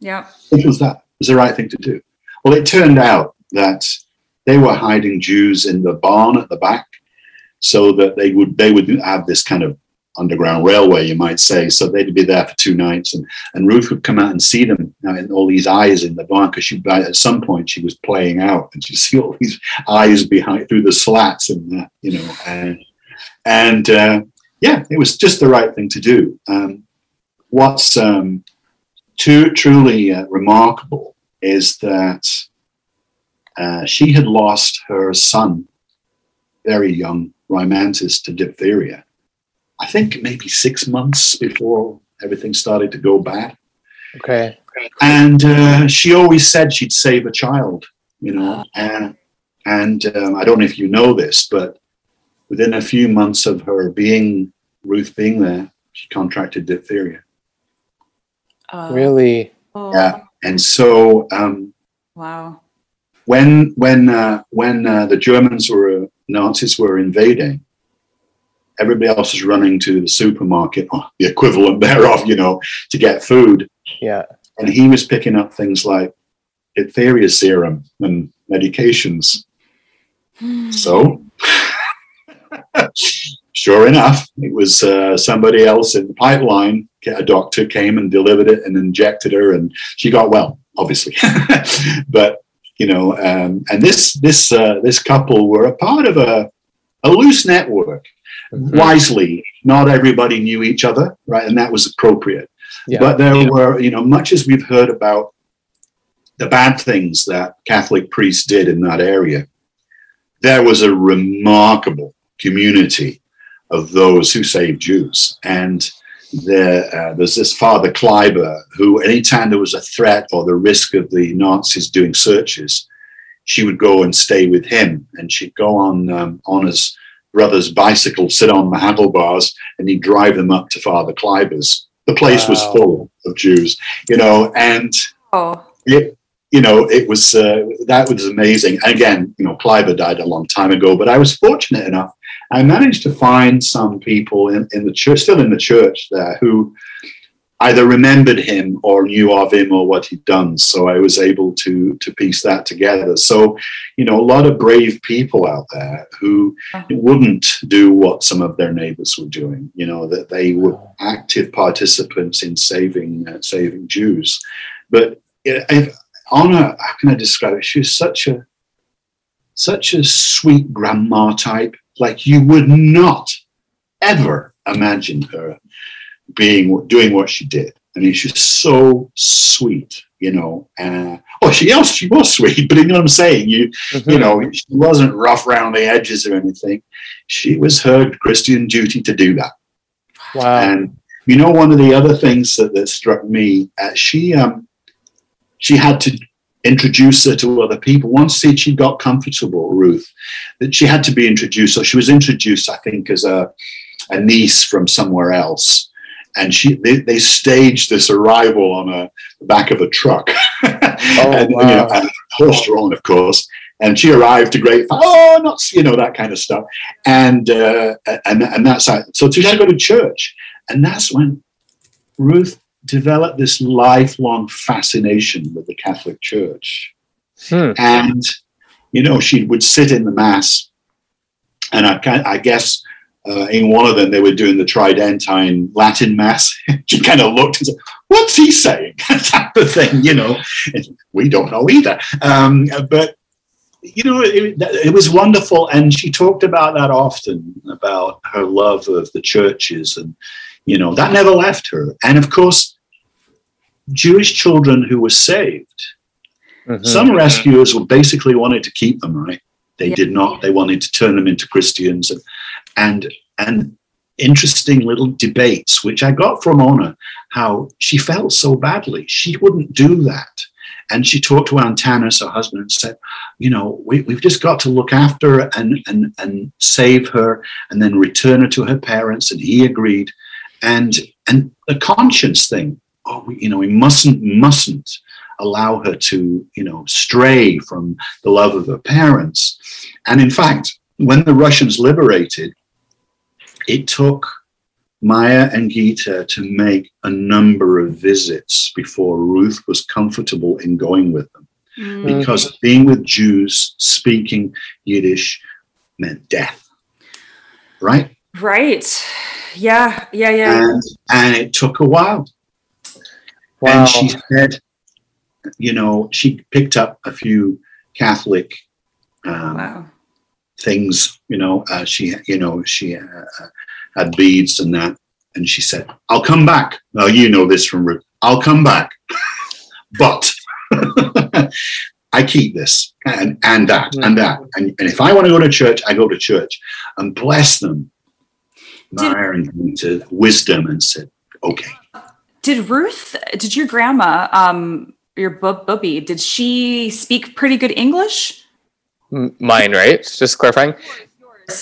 yeah. It was that. It was the right thing to do. Well, it turned out that they were hiding Jews in the barn at the back, so that they would they would have this kind of underground railway, you might say. So they'd be there for two nights, and and Ruth would come out and see them and all these eyes in the barn because she at some point she was playing out, and she [laughs] see all these eyes behind through the slats and that, you know, and and uh, yeah, it was just the right thing to do. Um, what's um, too, truly uh, remarkable is that uh, she had lost her son, very young, Rimantas, to diphtheria. I think maybe six months before everything started to go bad. Okay. And uh, she always said she'd save a child, you know. And, and um, I don't know if you know this, but within a few months of her being, Ruth being there, she contracted diphtheria. Uh, Really? oh, Yeah. And so um, Wow. when when uh, when uh, the Germans were Nazis were invading, everybody else was running to the supermarket, or the equivalent [laughs] thereof, you know, to get food, Yeah. and he was picking up things like diphtheria serum and medications. So, [laughs] sure enough, it was uh, somebody else in the pipeline. A doctor came and delivered it and injected her, and she got well, obviously. [laughs] but you know, um, and this this uh, this couple were a part of a a loose network. Mhm. Wisely, not everybody knew each other, right, and that was appropriate. Yeah. But there were, you know, much as we've heard about the bad things that Catholic priests did in that area, there was a remarkable community of those who saved Jews. And there, uh, there's this Father Kleiber who, anytime there was a threat or the risk of the Nazis doing searches, she would go and stay with him, and she'd go on um, on his brother's bicycle, sit on the handlebars, and he'd drive them up to Father Kleiber's. The place was full of Jews, you know, and Oh. it, you know, it was uh, that was amazing. And Again, you know, Kleiber died a long time ago, but I was fortunate enough. I managed to find some people in, in the church, still in the church there, who either remembered him or knew of him or what he'd done. So I was able to to piece that together. So, you know, a lot of brave people out there who wouldn't do what some of their neighbors were doing. You know, that they were active participants in saving uh, saving Jews. But if, Anna, how can I describe it? She was such a such a sweet grandma type. Like you would not ever imagine her being doing what she did. I mean, she's so sweet, you know. Uh, oh, she else she was [laughs] sweet, but you know what I'm saying. You mm-hmm. you know, she wasn't rough around the edges or anything. She was her Christian duty to do that. Wow. And you know, one of the other things that, that struck me, uh, she um, she had to introduce her to other people. Once she got comfortable, Ruth, that she had to be introduced. So she was introduced, I think, as a a niece from somewhere else and she they, they staged this arrival on a the back of a truck. [laughs] Oh, and, wow. you know, and horse drawn of course. And she arrived to great oh not you know that kind of stuff. And uh, and and that's how, so she had to go to church. And that's when ruth developed this lifelong fascination with the catholic church. Hmm. and you know she would sit in the mass. And i, I guess uh, in one of them, they were doing the Tridentine Latin Mass. she kind of looked and said, What's he saying? [laughs] That type of thing, you know. we don't know either. Um, but, you know, it, it, was wonderful. And she talked about that often about her love of the churches. And, you know, that never left her. And of course, Jewish children who were saved, mm-hmm. some rescuers were basically wanted to keep them, right? They yeah. did not. They wanted to turn them into Christians. And and and interesting little debates, which I got from Ona, how she felt so badly. She wouldn't do that. And she talked to Antanas, her husband, and said, you know, we, have just got to look after her and, and, and save her and then return her to her parents. And he agreed. And, and the conscience thing, oh, we, you know, we mustn't, mustn't allow her to, you know, stray from the love of her parents. And in fact, when the Russians liberated, it took Meyer and Gita to make a number of visits before Ruth was comfortable in going with them. Mm. Because being with Jews speaking Yiddish meant death. Right? Right. Yeah, yeah, yeah. And, and it took a while. Wow. And she said, you know, she picked up a few Catholic um, wow things. You know, uh, she, you know, she uh, had beads and that, and she said, "I'll come back." Well, you know this from Ruth. I'll come back, [laughs] but [laughs] I keep this and and that and that, and, and if I want to go to church, I go to church, and bless them, marrying into wisdom, and said, "Okay." Did Ruth? Did your grandma? Um, your bub- bubby, did she speak pretty good English? Mine, right? Just clarifying.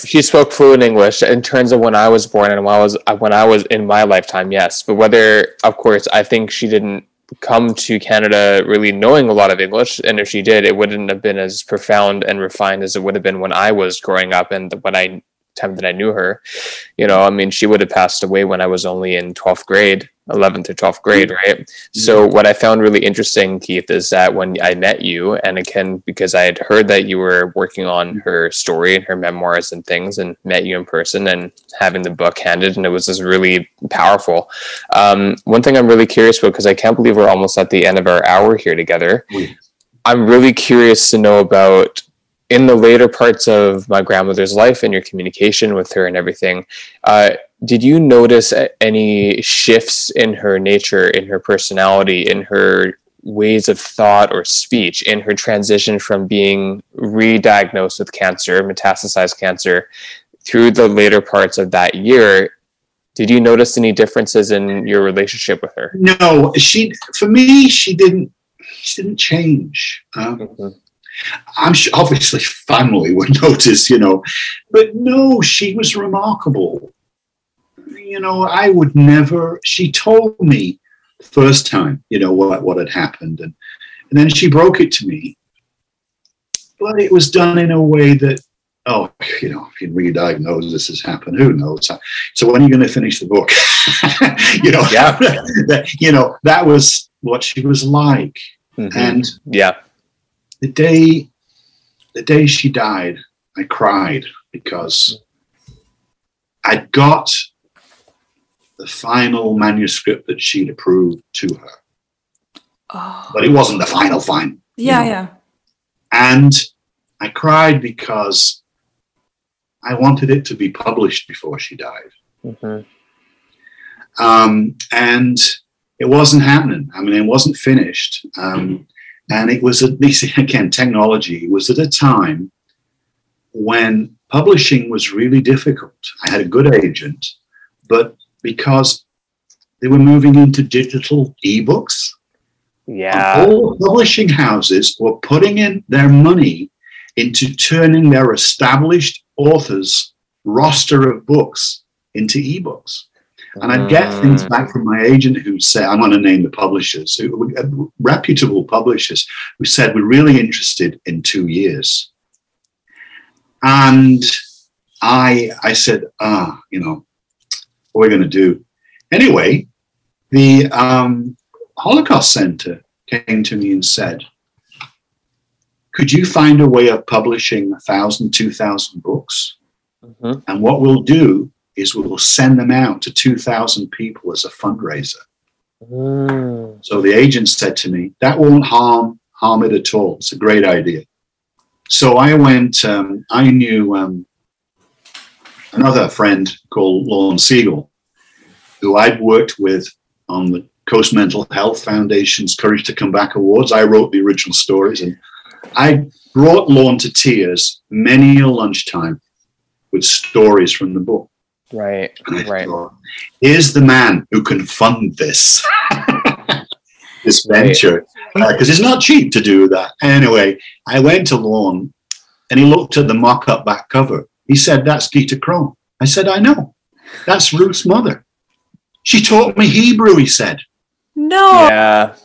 She spoke fluent English in terms of when I was born and when I was uh, when I was in my lifetime, yes. But whether, of course, I think she didn't come to Canada really knowing a lot of English, and if she did, it wouldn't have been as profound and refined as it would have been when I was growing up and when I time that I knew her. You know, I mean, she would have passed away when I was only in 12th grade, 11th or 12th grade, right? Mm-hmm. So, what I found really interesting, Keith, is that when I met you, and again, because I had heard that you were working on her story and her memoirs and things, and met you in person and having the book handed, and it was just really powerful. Um, one thing I'm really curious about, because I can't believe we're almost at the end of our hour here together. I'm really curious to know about in the later parts of my grandmother's life and your communication with her and everything, uh, did you notice any shifts in her nature, in her personality, in her ways of thought or speech, in her transition from being re-diagnosed with cancer, metastasized cancer, through the later parts of that year? Did you notice any differences in your relationship with her? No, she. For me, she didn't. She didn't change. Um, mm-hmm I'm sure obviously family would [laughs] notice, you know, but no, she was remarkable. You know, I would never, she told me the first time, you know, what, what had happened. And, and then she broke it to me. But it was done in a way that oh, you know, if you re-diagnose this has happened, who knows? So when are you going to finish the book? [laughs] you know, Yeah. [laughs] that, you know, that was what she was like. Mhm. And yeah. the day, the day she died, I cried because I got the final manuscript that she'd approved to her, Oh. but it wasn't the final final. Yeah, know. yeah. And I cried because I wanted it to be published before she died. Mhm. Um, and it wasn't happening. I mean, it wasn't finished. Um, and it was at least, [laughs] again, technology was at a time when publishing was really difficult. I had a good agent, but because they were moving into digital ebooks, Yeah. all publishing houses were putting in their money into turning their established authors' roster of books into ebooks. And I'd get things Mm. back from my agent who said, I'm going to name the publishers, who, uh, reputable publishers, who said, We're really interested in two years. And I, I said, Ah, you know, what are we going to do? Anyway, the um, Holocaust Center came to me and said, Could you find a way of publishing a thousand, two thousand books? Mhm. And what we'll do is we'll send them out to 2,000 people as a fundraiser. Mm. So the agent said to me, that won't harm harm it at all. It's a great idea. So I went, um, I knew um, another friend called Lorne Sigal, who I'd worked with on the Coast Mental Health Foundation's Courage to Come Back Awards. I wrote the original stories and I brought Lorne to tears many a lunchtime with stories from the book. Right. Right. thought, here's the man who can fund this, [laughs] this venture, uh, because it's not cheap to do that. Anyway, I went to Lorne, and he looked at the mock-up back cover. He said, "That's Gita Kron." I said, "I know. That's Ruth's mother. She taught me Hebrew." He said. No. Yeah.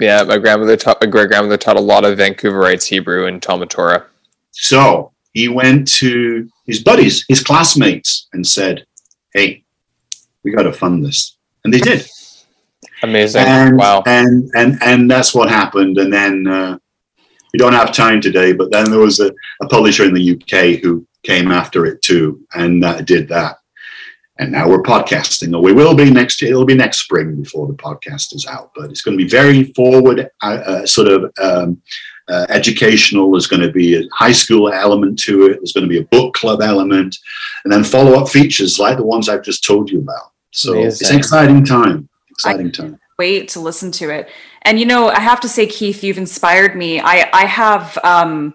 Yeah. My grandmother taught my great grandmother taught a lot of Vancouverites Hebrew and Talmud Torah. So he went to his buddies, his classmates, and said, "Hey, we got to fund this," and they did. Amazing. and wow. and and and that's what happened and then uh, we don't have time today but then there was a, a publisher in the uk who came after it too and uh, did that. And now we're podcasting. Or we will be next year. It'll be next spring before the podcast is out but it's going to be very forward uh, uh, sort of um, uh, educational. There's going to be a high school element to it. There's going to be a book club element and then follow-up features like the ones i've just told you about. So it's an exciting time. Exciting time. wait to listen to it. And you know, I have to say, Keith, you've inspired me. I I have um,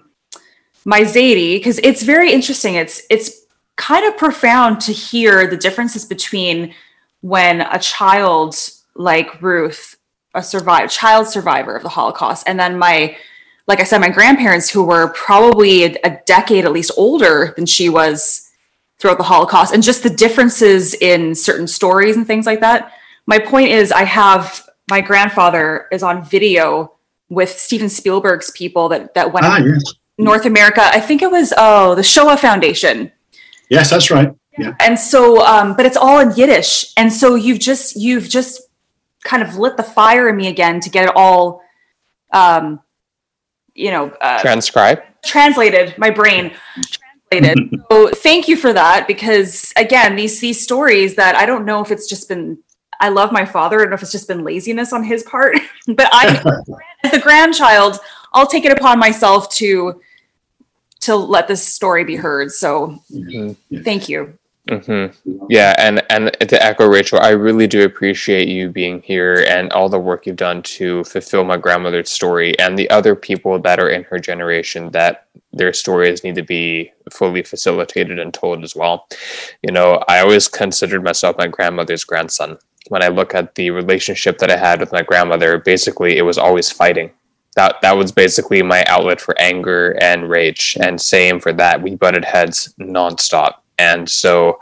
my Zadie because it's very interesting. It's it's kind of profound to hear the differences between when a child like Ruth, a survivor, child survivor of the Holocaust, and then my like I said, my grandparents who were probably a, a decade at least older than she was throughout the Holocaust, and just the differences in certain stories and things like that my point is i have my grandfather is on video with steven spielberg's people that that went ah yes north america i think it was oh the shoah foundation Yes, that's right. Yeah. and so um but it's all in yiddish and so you've just you've just kind of lit the fire in me again to get it all um you know uh, Transcribe. translated my brain translated [laughs] so thank you for that because again these these stories that i don't know if it's just been i love my father i don't know if it's just been laziness on his part [laughs] but i [laughs] as the grandchild i'll take it upon myself to to let this story be heard so Mhm. thank you hmm Yeah, and and to echo Rachel, I really do appreciate you being here and all the work you've done to fulfill my grandmother's story and the other people that are in her generation that their stories need to be fully facilitated and told as well. You know, I always considered myself my grandmother's grandson. When I look at the relationship that I had with my grandmother, basically it was always fighting. That that was basically my outlet for anger and rage. And same for that. We butted heads nonstop. And so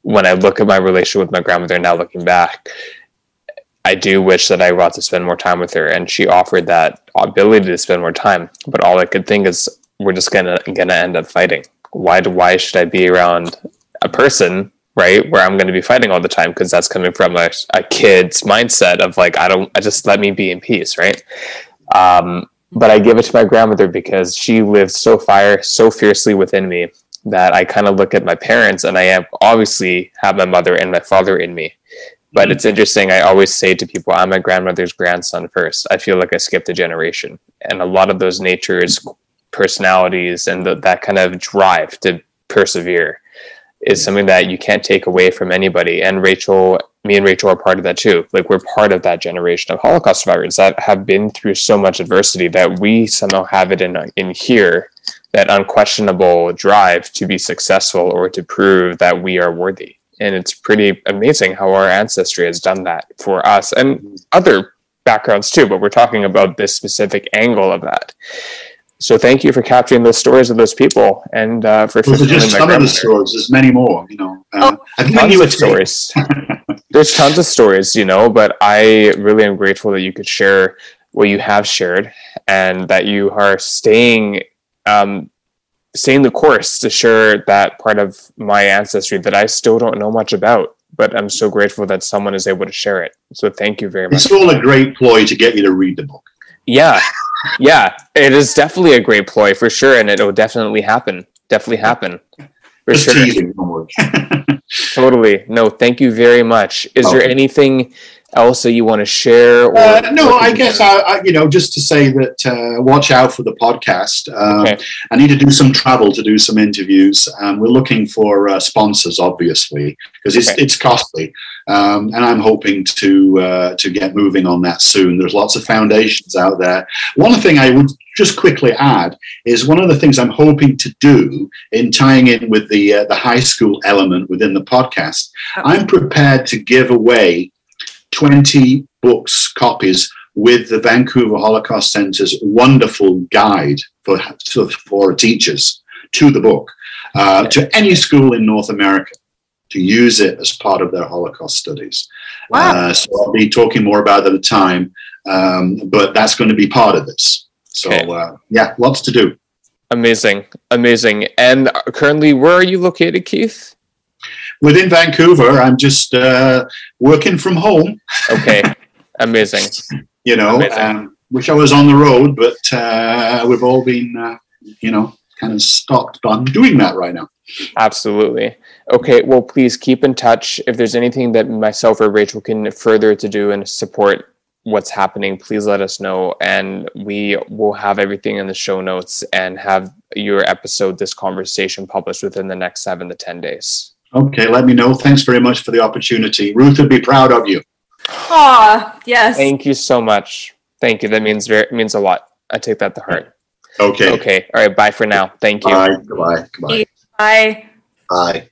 when I look at my relationship with my grandmother now looking back, I do wish that I got to spend more time with her and she offered that ability to spend more time. But all I could think is we're just gonna gonna end up fighting. why do why should I be around a person right where I'm to be fighting all the time because that's coming from a, a kid's mindset of like I don't I just let me be in peace, right? Um, but I give it to my grandmother because she lived so fire so fiercely within me that I kind of look at my parents and I have obviously have my mother and my father in me. But it's interesting. I always say to people, I'm my grandmother's grandson first. I feel like I skipped a generation. And a lot of those natures, personalities, and the, that kind of drive to persevere is something that you can't take away from anybody. And Rachel, me and Rachel are part of that too. Like we're part of that generation of Holocaust survivors that have been through so much adversity that we somehow have it in in here that unquestionable drive to be successful or to prove that we are worthy. And it's pretty amazing how our ancestry has done that for us and other backgrounds too, but we're talking about this specific angle of that. So thank you for capturing those stories of those people and uh, for those are just some of the stories. There's many more, you know. Uh, oh, I've tons you of stories. [laughs] There's tons of stories, you know, but I really am grateful that you could share what you have shared and that you are staying um, staying the course to share that part of my ancestry that I still don't know much about. But I'm so grateful that someone is able to share it. So thank you very much. It's all a great ploy to get you to read the book. Yeah, yeah, it is definitely a great ploy for sure, and it'll definitely happen. Definitely happen. For Just sure. Teasing, [laughs] totally. No, thank you very much. Is okay. there anything else that you want to share? Or uh, no, I guess I, I, you know, just to say that uh, watch out for the podcast. Um, okay. I need to do some travel to do some interviews. Um, we're looking for uh, sponsors, obviously, because it's okay. it's costly, um, and I'm hoping to uh, to get moving on that soon. There's lots of foundations out there. One thing I would just quickly add is one of the things I'm hoping to do in tying in with the uh, the high school element within the podcast. I'm prepared to give away 20 books, copies with the Vancouver Holocaust Center's wonderful guide for, for teachers to the book, uh, to any school in North America to use it as part of their Holocaust studies. Wow. Uh, so I'll be talking more about it at the time, um, but that's going to be part of this. So okay. uh, yeah, lots to do. Amazing, amazing. And currently, where are you located, Keith? within Vancouver, I'm just uh, working from home. Okay, [laughs] amazing. you know, amazing. Um, wish I was on the road, but uh, we've all been, uh, you know, kind of stopped. But I'm doing that right now. Absolutely. Okay, well, please keep in touch. If there's anything that myself or Rachel can further to do and support what's happening, please let us know. And we will have everything in the show notes and have your episode, this conversation published within the next seven to 10 days. Okay, let me know. Thanks very much for the opportunity. Ruth would be proud of you. Ah, yes. Thank you so much. Thank you. That means very means a lot. I take that to heart. Okay. Okay. All right. Bye for now. Thank you. Bye. Goodbye. Goodbye. Bye. Bye.